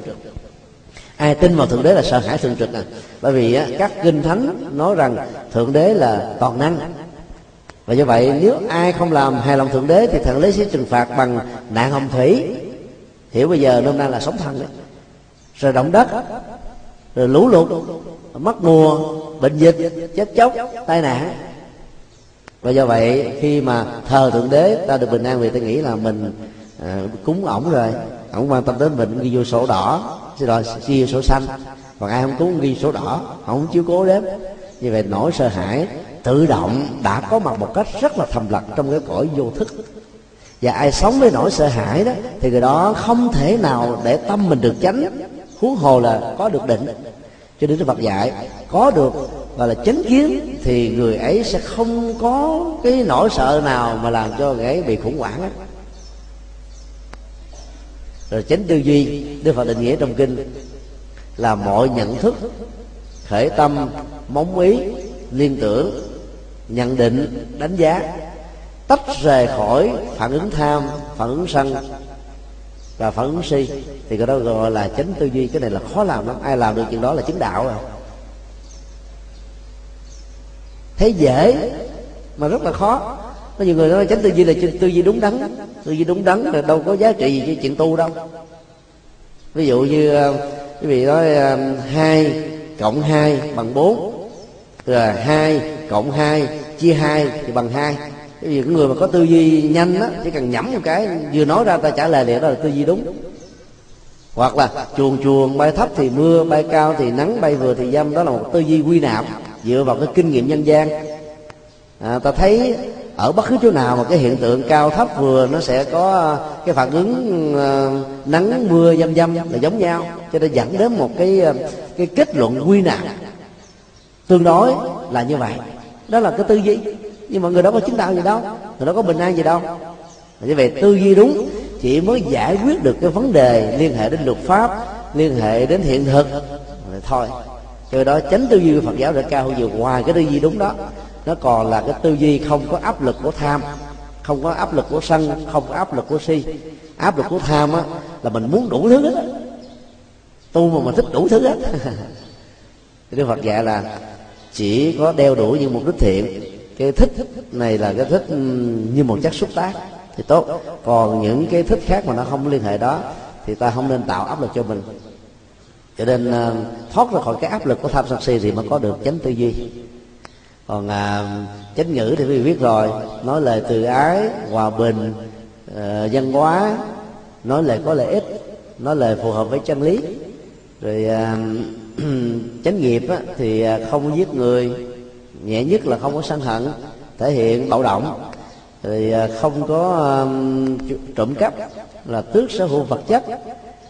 Ai tin vào thượng đế là sợ hãi thường trực à? Bởi vì á, các kinh thánh nói rằng thượng đế là toàn năng. Và do vậy nếu ai không làm hài lòng thượng đế thì thượng đế sẽ trừng phạt bằng nạn hồng thủy hiểu bây giờ hôm nay là sống thần đấy. Rồi động đất rồi lũ lụt mất mùa bệnh dịch chết chóc tai nạn. Và do vậy khi mà thờ thượng đế ta được bình an vì ta nghĩ là mình à, cúng ổng rồi. Ổng quan tâm đến mình ghi vô sổ đỏ xin lỗi ghi vô sổ xanh. Còn ai không cúng ghi sổ đỏ không chiếu cố đến. Như vậy nỗi sợ hãi tự động đã có mặt một cách rất là thầm lặng trong cái cõi vô thức và ai sống với nỗi sợ hãi đó thì người đó không thể nào để tâm mình được chánh, huống hồ là có được định. Cho đến đức phật dạy có được gọi là chánh kiến thì người ấy sẽ không có cái nỗi sợ nào mà làm cho người ấy bị khủng hoảng ấy. rồi chánh tư duy đức phật định nghĩa trong kinh là mọi nhận thức khởi tâm móng ý liên tưởng nhận định đánh giá tách rời khỏi phản ứng tham, phản ứng sân và phản ứng si. Thì cái đó gọi là chánh tư duy. Cái này là khó làm lắm. Ai làm được chuyện đó là chứng đạo à. rồi thấy dễ mà rất là khó. Có nhiều người nói chánh tư duy là tư duy đúng đắn. Tư duy đúng đắn là đâu có giá trị gì cho chuyện tu đâu. Ví dụ như ờ, quý vị nói ờ, hai cộng hai bằng bốn. Rồi hai cộng hai chia hai thì bằng hai cái gì người mà có tư duy nhanh á chỉ cần nhẩm một cái vừa nói ra ta trả lời liền đó là tư duy đúng. Hoặc là chuồn chuồn bay thấp thì mưa bay cao thì nắng bay vừa thì dâm đó là một tư duy quy nạp dựa vào cái kinh nghiệm nhân gian. À, ta thấy ở bất cứ chỗ nào mà cái hiện tượng cao thấp vừa nó sẽ có à, cái phản ứng uh, nắng mưa dâm dâm là giống nhau. Cho nên dẫn đến một cái à, cái kết luận quy nạp. Tương đối là như vậy. Đó là cái tư duy nhưng mà người đó có chứng đạo gì đâu. Người đó có bình an gì đâu. Như vậy, tư duy đúng, chỉ mới giải quyết được cái vấn đề liên hệ đến luật pháp, liên hệ đến hiện thực. Thôi, cho đó tránh tư duy của phật giáo đã cao hơn nhiều ngoài cái tư duy đúng đó, nó còn là cái tư duy không có áp lực của tham, không có áp lực của sân, không có áp lực của si. Áp lực của tham á, là mình muốn đủ thứ hết tu mà mình thích đủ thứ hết Đức Phật dạy là chỉ có đeo đuổi những mục đích thiện cái thích này là cái thích như một chất xúc tác thì tốt. Còn những cái thích khác mà nó không liên hệ đó thì ta không nên tạo áp lực cho mình. Cho nên ờ, thoát ra khỏi cái áp lực của tham sân si thì mới có được chánh tư duy. Còn à, chánh ngữ thì quý vị biết rồi nói lời từ ái hòa bình à, văn hóa nói lời có lợi ích nói lời phù hợp với chân lý. Rồi à, chánh nghiệp á, thì không giết người nhẹ nhất là không có sân hận thể hiện bạo động. Rồi à, không có trộm cắp là tước sở hữu vật chất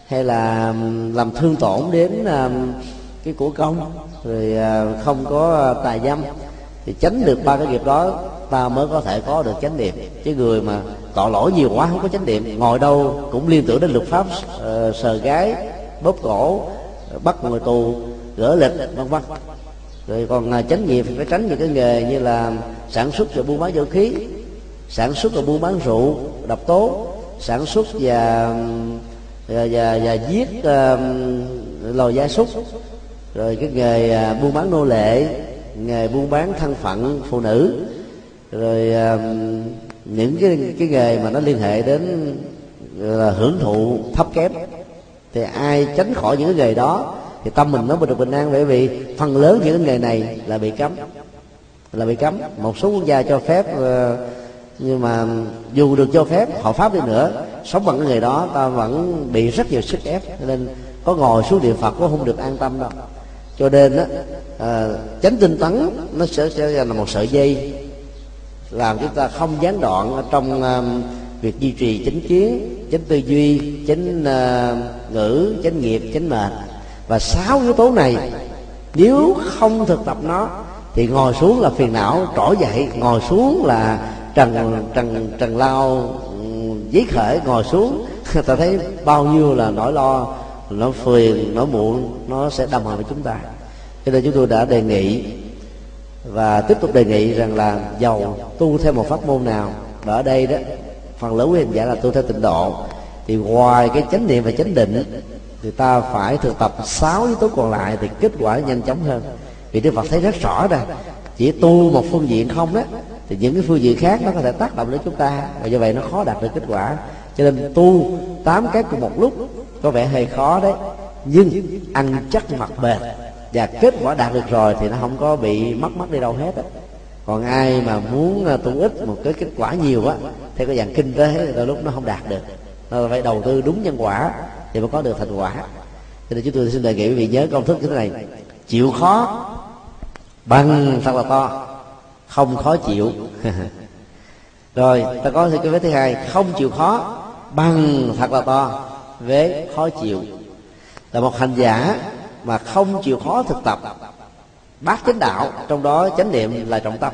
hay là làm thương tổn đến cái của công. Rồi à, không có à, tài dâm thì tránh được ba cái nghiệp đó ta mới có thể có được chánh niệm. Chứ người mà tội lỗi nhiều quá không có chánh niệm ngồi đâu cũng liên tưởng đến luật pháp uh, sờ gái bóp cổ bắt người tù gỡ lịch vân vân rồi còn à, tránh nghiệp thì phải tránh những cái nghề như là sản xuất và buôn bán vũ khí sản xuất và buôn bán rượu độc tố sản xuất và và và, và giết à, uh, lò gia súc. Rồi cái nghề uh, buôn bán nô lệ nghề buôn bán thân phận phụ nữ. Rồi uh, những cái cái nghề mà nó liên hệ đến là hưởng thụ thấp kém thì ai tránh khỏi những cái nghề đó thì tâm mình nó mới được bình an bởi vì phần lớn những cái nghề này là bị cấm. Là bị cấm. Một số quốc gia cho phép ờ, nhưng mà dù được cho phép họ pháp đi nữa sống bằng cái nghề đó ta vẫn bị rất nhiều sức ép. Nên có ngồi xuống địa phật cũng không được an tâm đâu. Cho nên á à, chánh tinh tấn nó sẽ, sẽ là một sợi dây làm chúng ta không gián đoạn trong uh, việc duy trì chánh kiến chánh tư duy chánh uh, ngữ chánh nghiệp chánh mệnh và sáu yếu tố này, nếu không thực tập nó, thì ngồi xuống là phiền não trỗi dậy. Ngồi xuống là trần trần trần lao ừ, giấy khởi ngồi xuống, ta thấy bao nhiêu là nỗi lo, nó phiền, nó muộn, nó sẽ đồng hành với chúng ta. Cho nên chúng tôi đã đề nghị và tiếp tục đề nghị rằng là giàu tu theo một pháp môn nào ở đây đó, phần lớn quý hành giả là tu theo tịnh độ. Thì ngoài cái chánh niệm và chánh định thì ta phải thực tập sáu yếu tố còn lại thì kết quả nhanh chóng hơn. Vì đức phật thấy rất rõ rằng chỉ tu một phương diện không đó, thì những cái phương diện khác nó có thể tác động đến chúng ta. Và do vậy nó khó đạt được kết quả. Cho nên tu tám cái cùng một lúc có vẻ hơi khó đấy, nhưng ăn chắc mặt bền. Và kết quả đạt được rồi thì nó không có bị mất mất đi đâu hết á. Còn ai mà muốn à, tu ít một cái kết quả nhiều á, theo cái dạng kinh tế, thì đôi lúc nó không đạt được. Nó phải đầu tư đúng nhân quả thì mới có được thành quả. Cho nên chúng tôi xin đề nghị quý vị nhớ công thức như thế này. Chịu khó, bằng thật là to. Không khó chịu. Rồi, ta có cái vế thứ hai. Không chịu khó, bằng thật là to. Vế khó chịu. Là một hành giả mà không chịu khó thực tập bát chánh đạo, trong đó chánh niệm là trọng tâm.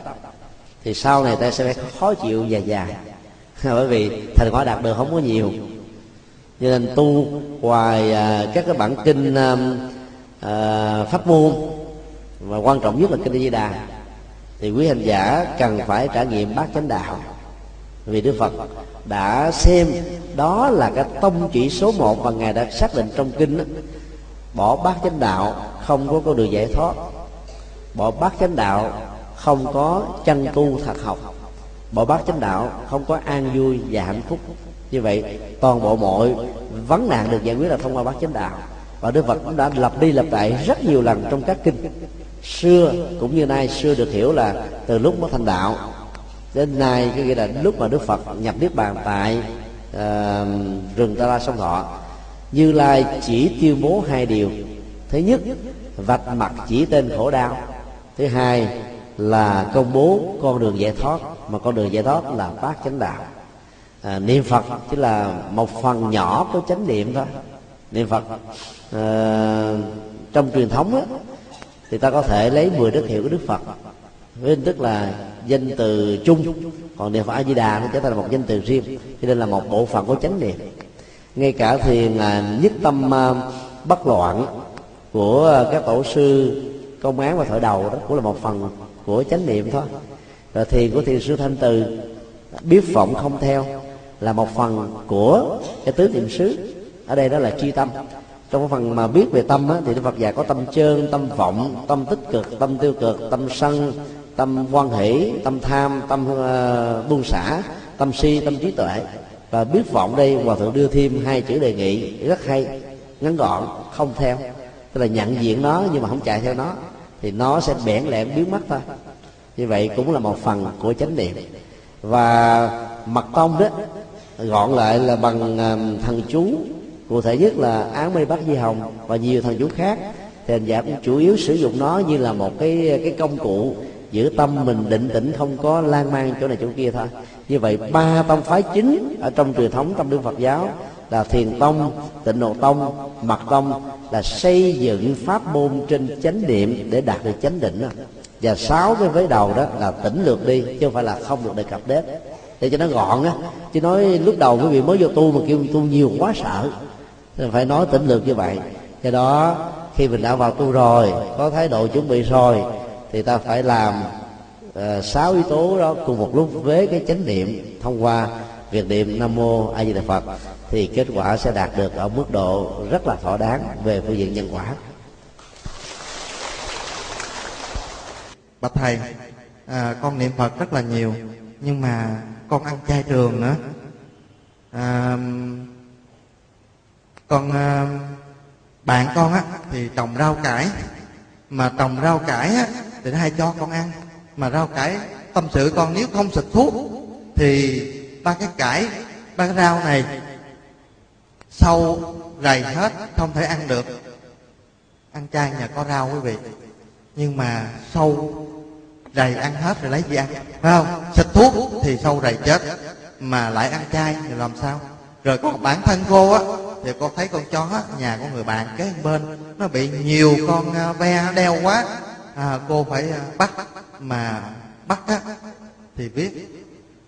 Thì sau này ta sẽ phải khó chịu dài dài. Bởi vì thành quả đạt được không có nhiều cho nên tu ngoài à, các cái bản kinh à, à, pháp môn. Và quan trọng nhất là kinh di đà. Thì quý hành giả cần phải trải nghiệm bát chánh đạo. Vì đức phật đã xem đó là cái tông chỉ số một mà ngài đã xác định trong kinh đó. bỏ bát chánh đạo không có con đường giải thoát. Bỏ bát chánh đạo không có chân tu thật học bỏ bát chánh đạo không có an vui và hạnh phúc. Như vậy toàn bộ mọi vấn nạn được giải quyết là thông qua bát chánh đạo. Và đức phật cũng đã lặp đi lặp lại rất nhiều lần trong các kinh. Xưa cũng như nay xưa được hiểu là từ lúc mới thành đạo đến nay cái nghĩa là lúc mà đức phật nhập niết bàn tại uh, rừng ta la sông thọ như lai chỉ tuyên bố hai điều. Thứ nhất vạch mặt chỉ tên khổ đau. Thứ hai là công bố con đường giải thoát mà con đường giải thoát là bát chánh đạo. À, niệm phật chỉ là một phần nhỏ của chánh niệm thôi. Niệm phật à, trong truyền thống á, thì ta có thể lấy 10 đức hiệu của đức phật. Với hình thức là danh từ chung. Còn niệm phật a di đà nó trở thành một danh từ riêng. Cho nên là một bộ phận của chánh niệm. Ngay cả thiền à, nhất tâm à, bất loạn của các tổ sư công án và thổi đầu đó cũng là một phần của chánh niệm thôi rồi thiền của thiền sư thanh từ biết vọng không theo là một phần của cái tứ niệm xứ. Ở đây đó là chi tâm. Trong cái phần mà biết về tâm á, thì đức phật dạy có tâm trơn tâm vọng tâm tích cực tâm tiêu cực tâm sân tâm quan hỷ tâm tham tâm uh, buông xả tâm si tâm trí tuệ. Và biết vọng đây hòa thượng đưa thêm hai chữ đề nghị rất hay ngắn gọn không theo. Tức là nhận diện nó nhưng mà không chạy theo nó thì nó sẽ bẽn lẽn biến mất thôi như vậy cũng là một phần của chánh niệm. Và mật tông đó, gọn lại là bằng thần chú. Cụ thể nhất là án mây bắc di hồng và nhiều thần chú khác. Thì hành giả cũng chủ yếu sử dụng nó như là một cái cái công cụ giữ tâm mình định tĩnh, không có lan man chỗ này chỗ kia thôi. Như vậy ba tông phái chính ở trong truyền thống tâm đức phật giáo là thiền tông, tịnh độ tông, mật tông là xây dựng pháp môn trên chánh niệm để đạt được chánh định đó và sáu cái vế đầu đó là tỉnh lược đi chứ không phải là không được đề cập đến. Để cho nó gọn á chứ nói lúc đầu quý vị mới vô tu mà kêu tu nhiều quá sợ nên phải nói tỉnh lược như vậy. Do đó khi mình đã vào tu rồi có thái độ chuẩn bị rồi thì ta phải làm ờ, sáu uh, yếu tố đó cùng một lúc với cái chánh niệm thông qua việc niệm nam mô a di đà phật thì kết quả sẽ đạt được ở mức độ rất là thỏa đáng về phương diện nhân quả. Bạch thầy à, con niệm phật rất là nhiều nhưng mà con ăn chay trường nữa. À, con à, bạn con á thì trồng rau cải. Mà trồng rau cải á thì nó hay cho con ăn. Mà rau cải tâm sự con nếu không xịt thuốc thì ba cái cải ba cái rau này sâu rầy hết không thể ăn được. Ăn chay nhà có rau quý vị. Nhưng mà sâu rầy ăn hết rồi lấy gì ăn? Phải không? Xịt thuốc thì sâu rầy chết. Mà lại ăn chay thì làm sao? Rồi còn bản thân cô á thì con thấy con chó nhà của người bạn kế bên nó bị nhiều con à, ve đeo quá. À, cô phải à, bắt. Mà bắt á thì biết.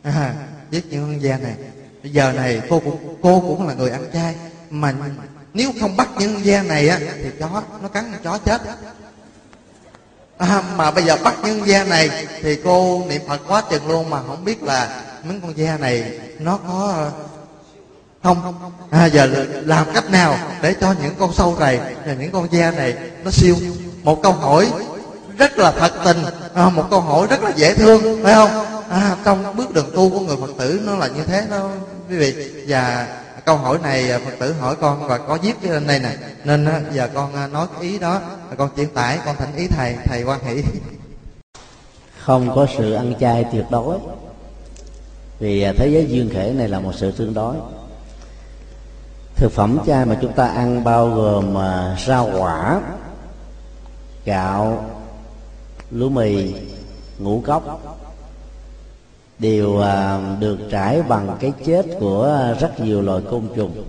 À, biết những con ve này. Bây giờ này cô cũng cô cũng là người ăn chay. Mà nếu không bắt những ve này á thì chó nó cắn chó chết à, mà bây giờ bắt những da này thì cô niệm phật quá chừng luôn mà không biết là mấy con da này nó có ờ, không? À, giờ làm cách nào để cho những con sâu này và những con da này nó siêu? Một câu hỏi rất là thật tình à, một câu hỏi rất là dễ thương phải không? À, trong bước đường tu của người phật tử nó là như thế đó quý vị. Và câu hỏi này à, phật tử hỏi con và có viết trên đây nè. Nên à, giờ con à, nói cái ý đó. Con chuyển tải, con thành ý thầy thầy quan hỷ. Không có sự ăn chay tuyệt đối. Vì thế giới duyên khể này là một sự tương đối. Thực phẩm chay mà chúng ta ăn bao gồm rau quả, gạo, lúa mì, ngũ cốc đều à, được trải bằng cái chết của rất nhiều loài côn trùng.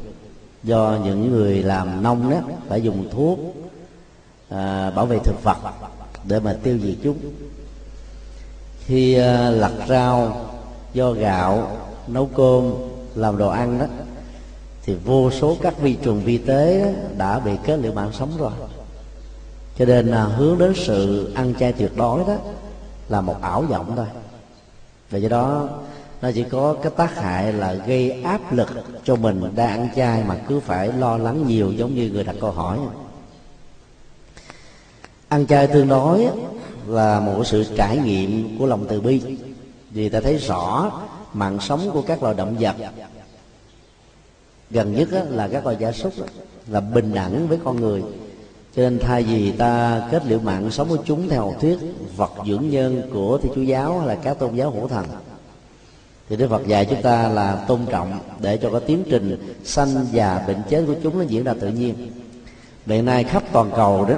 Do những người làm nông đó phải dùng thuốc à, bảo vệ thực vật để mà tiêu diệt chúng. Khi à, lặt rau do gạo nấu cơm làm đồ ăn đó thì vô số các vi trùng vi tế đã bị kết liễu mạng sống rồi. Cho nên là hướng đến sự ăn chay tuyệt đối đó là một ảo vọng thôi và do đó, nó chỉ có cái tác hại là gây áp lực cho mình đang ăn chay mà cứ phải lo lắng nhiều giống như người đặt câu hỏi. Ăn chay tương đối là một sự trải nghiệm của lòng từ bi. Vì ta thấy rõ mạng sống của các loài động vật gần nhất là các loài gia súc là bình đẳng với con người cho nên thay vì ta kết liễu mạng sống của chúng theo học thuyết vật dưỡng nhân của thi chúa giáo hay là các tôn giáo hữu thần, thì đức phật dạy chúng ta là tôn trọng để cho cái tiến trình sanh và bệnh chết của chúng nó diễn ra tự nhiên. Hiện nay khắp toàn cầu đó,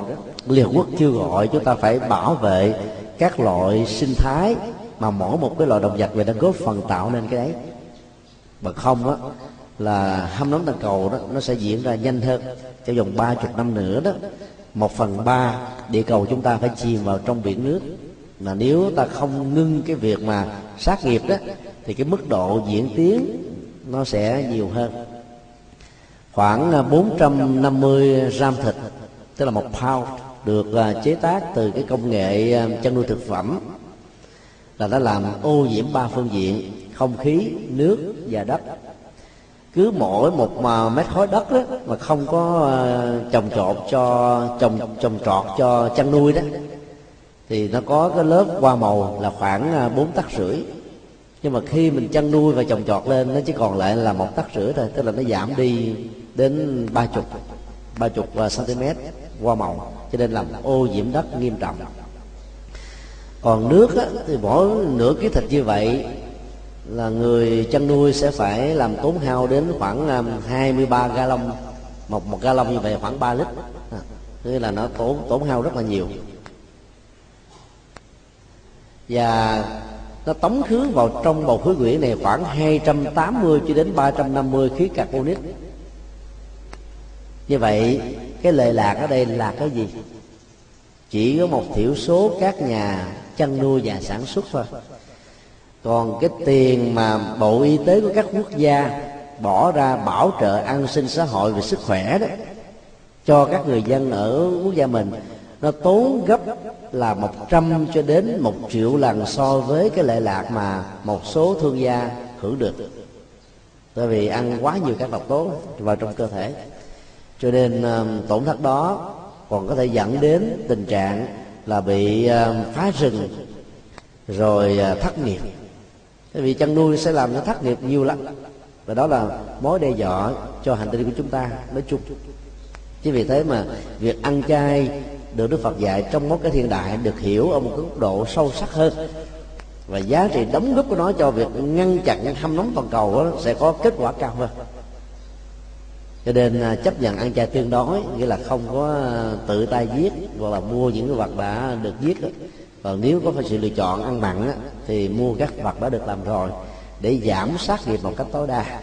liên quốc kêu gọi chúng ta phải bảo vệ các loại sinh thái mà mỗi một cái loại động vật về đã góp phần tạo nên cái đấy mà không á, là hâm nóng toàn cầu đó, nó sẽ diễn ra nhanh hơn. Trong vòng ba chục năm nữa đó một phần ba địa cầu chúng ta phải chìm vào trong biển nước. Mà nếu ta không ngưng cái việc mà sát nghiệp đó, thì cái mức độ diễn tiến nó sẽ nhiều hơn. Khoảng à, 450 gram thịt, tức là một pound, được à, chế tác từ cái công nghệ à, chăn nuôi thực phẩm, là đã làm ô nhiễm ba phương diện, không khí, nước và đất cứ mỗi một mà mét khối đất đó mà không có ờ, trồng trọt cho trồng trồng trọt cho chăn nuôi đó thì nó có cái lớp hoa màu là khoảng ờ, bốn tắc rưỡi. Nhưng mà khi mình chăn nuôi và trồng trọt lên nó chỉ còn lại là một tắc rưỡi thôi tức là nó giảm đi đến ba chục ba chục ờ, cm hoa màu cho nên làm ô nhiễm đất nghiêm trọng. Còn nước á, thì mỗi nửa ký thịt như vậy là người chăn nuôi sẽ phải làm tốn hao đến khoảng 23 ga lông, một một ga lông như vậy khoảng 3 lít. À, tức là nó tốn tốn hao rất là nhiều. Và nó tống khứ vào trong bầu khí quyển này khoảng 280 cho đến 350 khí carbonic. Như vậy cái lệ lạc ở đây là cái gì? Chỉ có một thiểu số các nhà chăn nuôi và sản xuất thôi còn cái tiền mà bộ y tế của các quốc gia bỏ ra bảo trợ an sinh xã hội về sức khỏe đó, cho các người dân ở quốc gia mình, nó tốn gấp là 100 cho đến một triệu lần so với cái lệ lạc mà một số thương gia hưởng được. Bởi vì ăn quá nhiều các độc tố vào trong cơ thể. Cho nên tổn thất đó còn có thể dẫn đến tình trạng là bị phá rừng, rồi ờ, thất nghiệp thế vì chăn nuôi sẽ làm nó thất nghiệp nhiều lắm. Và đó là mối đe dọa cho hành tinh của chúng ta, nói chung. Chứ vì thế mà việc ăn chay được Đức Phật dạy trong một cái thiên đại được hiểu ở một cái mức độ sâu sắc hơn. Và giá trị đóng góp của nó cho việc ngăn chặn hâm nóng toàn cầu đó sẽ có kết quả cao hơn. Cho nên à, chấp nhận ăn chay tương đối, nghĩa là không có à, tự tay giết hoặc là mua những cái vật đã được giết đó còn nếu có phải sự lựa chọn ăn mặn á, thì mua các vật đã được làm rồi để giảm sát nghiệp một cách tối đa.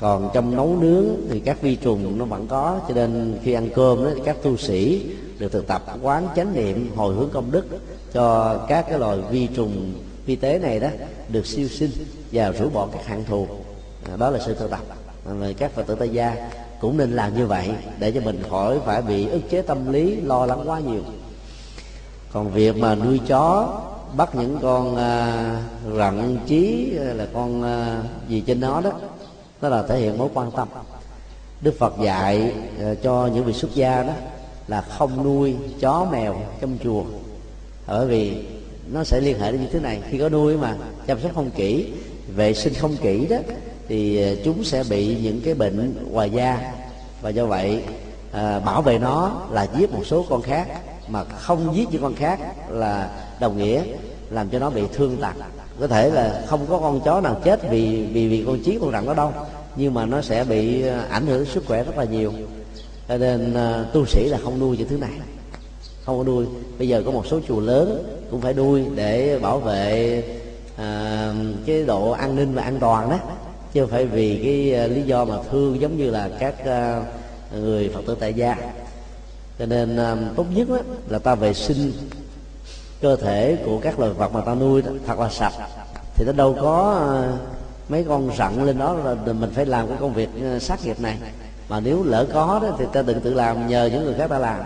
Còn trong nấu nướng thì các vi trùng nó vẫn có cho nên khi ăn cơm đó, các tu sĩ được thực tập quán chánh niệm hồi hướng công đức cho các cái loài vi trùng vi tế này đó được siêu sinh và rũ bỏ các hạng thù. À, đó là sự thực tập. À, rồi các phật tử tại gia cũng nên làm như vậy để cho mình khỏi phải bị ức chế tâm lý lo lắng quá nhiều còn việc mà nuôi chó bắt những con à, rận chí à, là con à, gì trên nó đó đó là thể hiện mối quan tâm. Đức phật dạy à, cho những vị xuất gia đó là không nuôi chó mèo trong chùa. Bởi vì nó sẽ liên hệ đến như thế này. Khi có nuôi mà chăm sóc không kỹ vệ sinh không kỹ đó thì à, chúng sẽ bị những cái bệnh ngoài da. Và do vậy à, bảo vệ nó là giết một số con khác mà không giết những con khác là đồng nghĩa làm cho nó bị thương tật. Có thể là không có con chó nào chết vì vì vì con chí con rắn đó đâu nhưng mà nó sẽ bị ờ, ảnh hưởng sức khỏe rất là nhiều. Cho nên ờ, tu sĩ là không nuôi những thứ này. Không có nuôi. Bây giờ có một số chùa lớn cũng phải nuôi để bảo vệ ờ, à, cái độ an ninh và an toàn đó chứ không phải vì cái lý do mà thương giống như là các người phật tử tại gia cho nên à, tốt nhất đó, là ta vệ sinh cơ thể của các loài vật mà ta nuôi đó, thật là sạch. Thì nó đâu có uh, mấy con rặn lên đó là mình phải làm cái công việc à, sát nghiệp này. Mà nếu lỡ có đó thì ta đừng tự làm nhờ những người khác ta làm.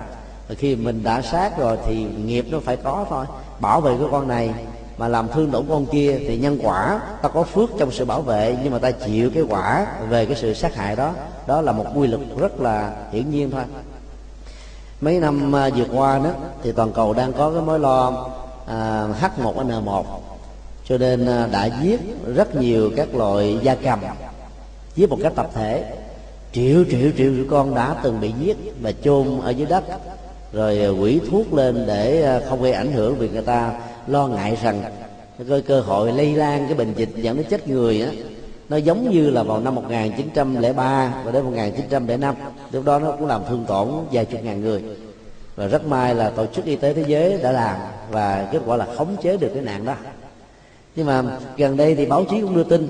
Và khi mình đã sát rồi thì nghiệp nó phải có thôi. Bảo vệ cái con này mà làm thương tổn con kia thì nhân quả ta có phước trong sự bảo vệ nhưng mà ta chịu cái quả về cái sự sát hại đó đó là một quy luật rất là hiển nhiên thôi mấy năm à, vừa qua đó thì toàn cầu đang có cái mối lo à, H1N1 cho nên à, đã giết rất nhiều các loại gia cầm giết một cách tập thể. Triệu triệu triệu con đã từng bị giết và chôn ở dưới đất. Rồi à, quỷ thuốc lên để không gây ảnh hưởng vì người ta lo ngại rằng cái cơ hội lây lan cái bệnh dịch dẫn đến chết người á nó giống như là vào năm 1903 và đến 1905 lúc đó nó cũng làm thương tổn vài chục ngàn người. Và rất may là tổ chức y tế thế giới đã làm và kết quả là khống chế được cái nạn đó. Nhưng mà gần đây thì báo chí cũng đưa tin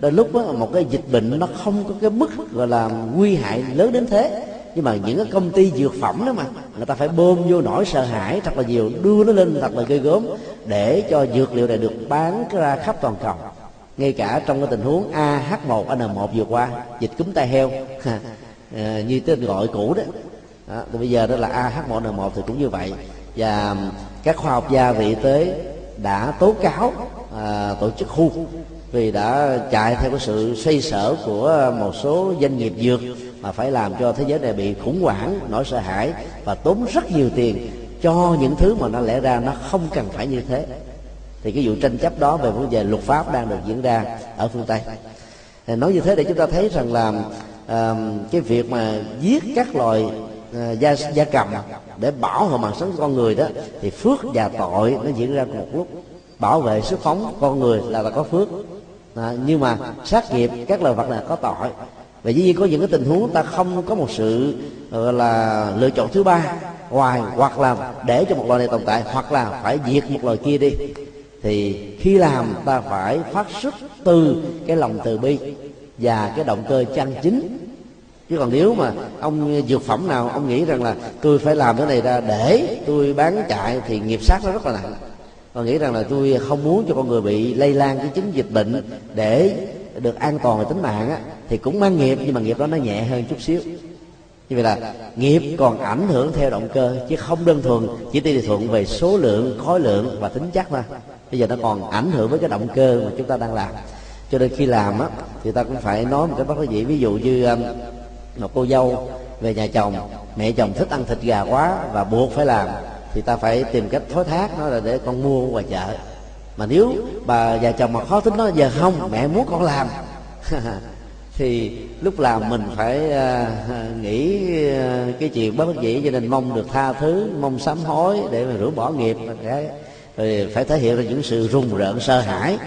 đôi lúc đó, một cái dịch bệnh nó không có cái mức gọi là nguy hại lớn đến thế. Nhưng mà những cái công ty dược phẩm đó mà người ta phải bơm vô nỗi sợ hãi thật là nhiều đưa nó lên thật là gây gớm để cho dược liệu này được bán ra khắp toàn cầu ngay cả trong cái tình huống AH1N1 vừa qua dịch cúm tai heo à, như tên gọi cũ đó. Đó, thì bây giờ đó là AH1N1 thì cũng như vậy. Và các khoa học gia về y tế đã tố cáo à, tổ chức khu vì đã chạy theo cái sự xoay sở của một số doanh nghiệp dược mà phải làm cho thế giới này bị khủng hoảng nỗi sợ hãi và tốn rất nhiều tiền cho những thứ mà nó lẽ ra nó không cần phải như thế thì cái vụ tranh chấp đó về vấn đề luật pháp đang được diễn ra ở phương tây. Nói như thế để chúng ta thấy rằng là uh, cái việc mà giết các loài ờ, uh, gia gia cầm để bảo hộ mạng sống con người đó thì phước và tội nó diễn ra cùng một lúc. Bảo vệ sức phóng con người là là có phước. À, nhưng mà sát nghiệp các loài vật là có tội. Và dĩ nhiên có những cái tình huống ta không có một sự ờ, gọi là lựa chọn thứ ba ngoài hoặc là để cho một loài này tồn tại hoặc là phải diệt một loài kia đi thì khi làm ta phải phát xuất từ cái lòng từ bi và cái động cơ chân chính. Chứ còn nếu mà ông dược phẩm nào ông nghĩ rằng là tôi phải làm cái này ra để tôi bán chạy thì nghiệp sát nó rất là nặng. Còn nghĩ rằng là tôi không muốn cho con người bị lây lan cái chứng dịch bệnh để được an toàn về tính mạng á, thì cũng mang nghiệp nhưng mà nghiệp đó nó nhẹ hơn chút xíu. Như vậy là nghiệp còn ảnh hưởng theo động cơ chứ không đơn thuần chỉ tỷ thuận về số lượng khối lượng và tính chất thôi bây giờ nó còn ảnh hưởng với cái động cơ mà chúng ta đang làm. Cho nên khi làm á thì ta cũng phải nói một cái bất đắc dĩ ví dụ như um, một cô dâu về nhà chồng mẹ chồng thích ăn thịt gà quá và buộc phải làm thì ta phải tìm cách thối thác nó là để con mua ngoài chợ. Mà nếu bà già chồng mà khó tính nó giờ không mẹ muốn con làm. Thì lúc làm mình phải uh, nghĩ uh, cái chuyện bất đắc dĩ cho nên mong được tha thứ mong sám hối để mà rửa bỏ nghiệp cái thì phải thể hiện ra những sự rùng rợn, sợ hãi.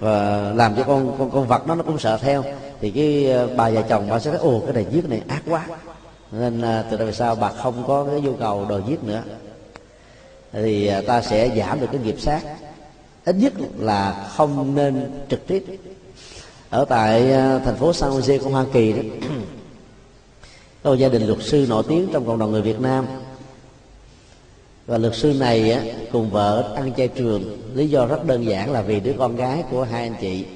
Và làm cho con con con vật nó nó cũng sợ theo. Thì cái ờ, bà và chồng bà sẽ thấy, ồ, cái này giết này ác quá. Nên à, từ đây về sau bà không có cái nhu cầu đòi giết nữa. Thì à, ta sẽ giảm được cái nghiệp sát. Ít nhất là không nên trực tiếp. Ở tại à, thành phố San Jose của Hoa Kỳ đó, có một gia đình luật sư nổi tiếng trong cộng đồng người Việt Nam và luật sư này á, cùng vợ ăn chay trường. Lý do rất đơn giản là vì đứa con gái của hai anh chị.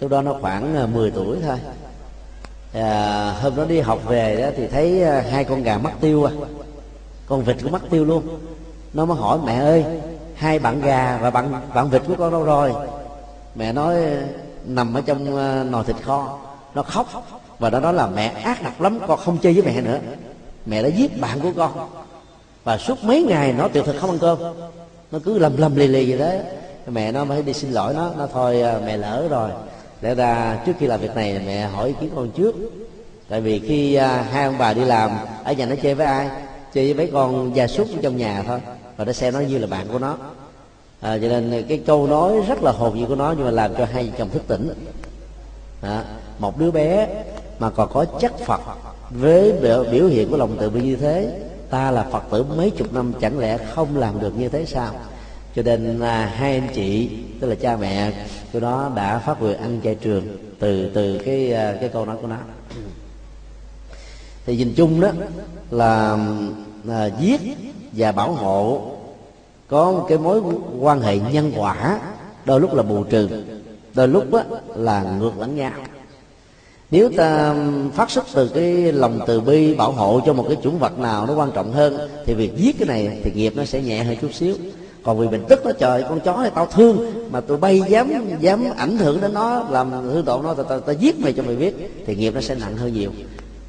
Lúc đó nó khoảng à, 10 tuổi thôi. À, hôm đó đi học về đó thì thấy à, hai con gà mắc tiêu à. Con vịt cũng mắc tiêu luôn. Nó mới hỏi mẹ ơi hai bạn gà và bạn bạn vịt của con đâu rồi? Mẹ nói nằm ở trong à, nồi thịt kho. Nó khóc. Và nó nói là mẹ ác độc lắm con không chơi với mẹ nữa. Mẹ đã giết bạn của con và suốt mấy ngày nó tuyệt thực không ăn cơm. Nó cứ lầm lầm lì lì vậy đấy mẹ nó mới đi xin lỗi nó. Nó thôi à, mẹ lỡ rồi. Lẽ ra trước khi làm việc này mẹ hỏi ý kiến con trước. Tại vì khi à, hai ông bà đi làm ở nhà nó chơi với ai? Chơi với mấy con gia súc trong nhà thôi. Và nó xem nó như là bạn của nó. À, cho nên cái câu nói rất là hồn nhiên của nó nhưng mà làm cho hai chồng thức tỉnh. À, một đứa bé mà còn có chất phật với biểu, biểu hiện của lòng từ bi như thế ta là phật tử mấy chục năm chẳng lẽ không làm được như thế sao? Cho nên à, hai anh chị tức là cha mẹ của nó đã phát nguyện ăn chay trường từ từ cái à, cái câu nói của nó. Thì nhìn chung đó là à, giết và bảo hộ có một cái mối quan hệ nhân quả đôi lúc là bù trừ đôi lúc đó là ngược lẫn nhau nếu ta phát xuất từ cái lòng từ bi bảo hộ cho một cái chủng vật nào nó quan trọng hơn thì việc giết cái này thì nghiệp nó sẽ nhẹ hơn chút xíu. Còn vì mình tức nó trời con chó này tao thương mà tụi bay dám dám ảnh hưởng đến nó làm hư tổn nó tao, tao, tao giết mày cho mày biết thì nghiệp nó sẽ nặng hơn nhiều.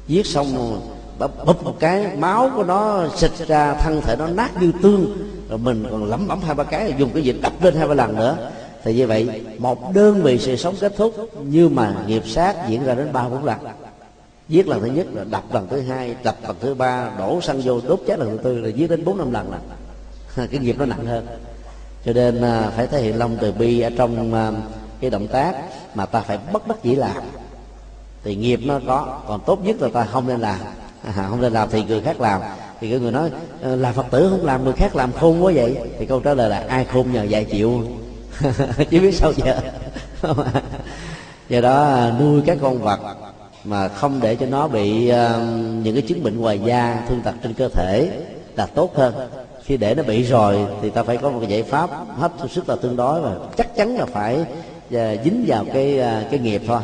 Giết xong bụp một cái máu của nó xịt ra thân thể nó nát như tương rồi mình còn lẩm bẩm hai ba cái dùng cái gì đập lên hai ba lần nữa thì như vậy một đơn vị sự sống kết thúc nhưng mà nghiệp sát diễn ra đến ba bốn lần. Giết lần thứ nhất là đập lần thứ hai đập lần thứ ba đổ xăng vô đốt chết lần thứ tư là giết đến bốn năm lần. Là cái nghiệp nó nặng hơn. Cho nên à, phải thể hiện lòng từ bi ở trong à, cái động tác mà ta phải bất đắc dĩ làm. Thì nghiệp nó có còn tốt nhất là ta không nên làm. À, không nên làm thì người khác làm. Thì cái người nói ờ, là phật tử không làm người khác làm khôn quá vậy. Thì câu trả lời là ai khôn nhờ dạy chịu. chứ biết sao giờ? À. Do đó à, nuôi các con vật mà không để cho nó bị uh, những cái chứng bệnh ngoài da thương tật trên cơ thể là tốt hơn. Khi để nó bị rồi thì ta phải có một cái giải pháp hết sức là tương đối và chắc chắn là phải uh, dính vào cái uh, cái nghiệp thôi.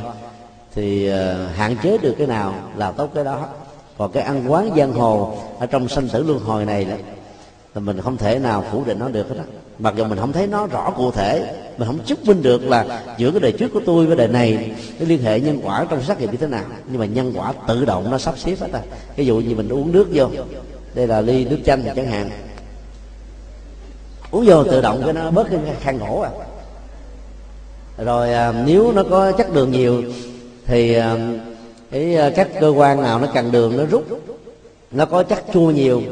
Thì uh, hạn chế được cái nào là tốt cái đó. Còn cái ăn quán giang hồ ở trong sanh tử luân hồi này là, là mình không thể nào phủ định nó được hết đó mặc dù mình không thấy nó rõ cụ thể mình không chứng minh được là giữa cái đời trước của tôi với đời này cái liên hệ nhân quả trong xác nghiệp như thế nào. Nhưng mà nhân quả tự động nó sắp xếp hết à ví dụ như mình uống nước vô đây là ly nước chanh chẳng hạn. Uống vô tự động cái nó bớt cái khăn khổ à. Rồi à, nếu nó có chất đường nhiều thì à, cái à, các cơ quan nào nó cần đường nó rút. Nó có chất chua nhiều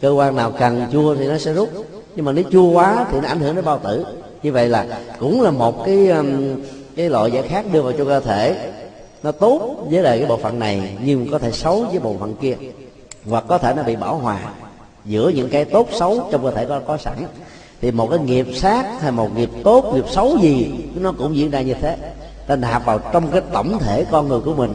cơ quan nào cần chua thì nó sẽ rút nhưng mà nếu chua quá thì nó ảnh hưởng đến bao tử. Như vậy là cũng là một cái um, cái loại giải khác đưa vào cho cơ thể. Nó tốt với lại cái bộ phận này, nhưng có thể xấu với bộ phận kia. Hoặc có thể nó bị bảo hòa giữa những cái tốt xấu trong cơ thể có có sẵn. Thì một cái nghiệp sát hay một nghiệp tốt, nghiệp xấu gì, nó cũng diễn ra như thế. Ta nạp vào trong cái tổng thể con người của mình.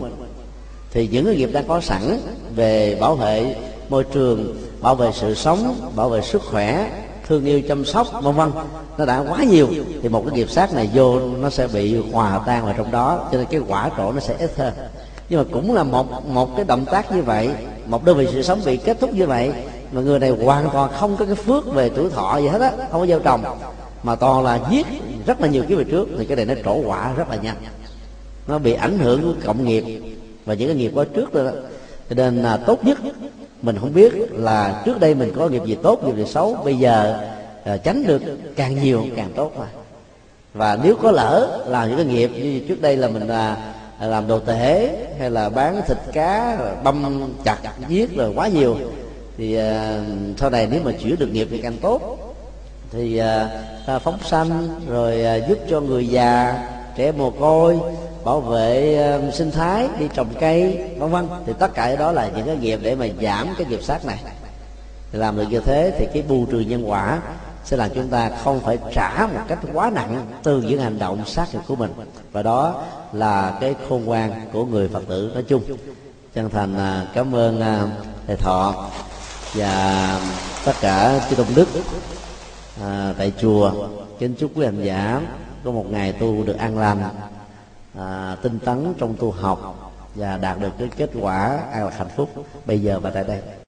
Thì những cái nghiệp đang có sẵn về bảo vệ môi trường, bảo vệ sự sống, bảo vệ sức khỏe thương yêu chăm sóc, vân vân. Nó đã quá nhiều, thì một cái nghiệp sát này vô, nó sẽ bị hòa tan vào trong đó, cho nên cái quả trổ nó sẽ ít hơn. Nhưng mà cũng là một một cái động tác như vậy, một đơn vị sự sống bị kết thúc như vậy, mà người này hoàn toàn không có cái phước về tuổi thọ gì hết á, không có gieo trồng. Mà toàn là giết rất là nhiều cái về trước, thì cái này nó trổ quả rất là nhanh. Nó bị ảnh hưởng của cộng nghiệp và những cái nghiệp quá trước đó. Cho nên là tốt nhất mình không biết là trước đây mình có nghiệp gì tốt nghiệp gì xấu. Bây giờ à, tránh được càng nhiều càng tốt mà. Và nếu có lỡ làm những cái nghiệp như trước đây là mình là làm đồ tể hay là bán thịt cá băm chặt giết rồi quá nhiều thì à, sau này nếu mà chuyển được nghiệp thì càng tốt. Thì à, ta phóng sanh rồi à, giúp cho người già trẻ mồ côi bảo vệ uh, sinh thái đi trồng cây vân vân. Thì tất cả đó là những cái nghiệp để mà giảm cái nghiệp sát này. Thì làm được như thế thì cái bù trừ nhân quả sẽ làm chúng ta không phải trả một cách quá nặng từ những hành động sát nghiệp của mình. Và đó là cái khôn ngoan của người phật tử nói chung. Chân thành ờ, cảm ơn ờ, thầy thọ và tất cả chư công đức à, tại chùa. Kính chúc quý hành giả có một ngày tu được an lành à, tinh tấn trong tu học và đạt được cái kết quả an lạc hạnh phúc. Bây giờ và tại đây.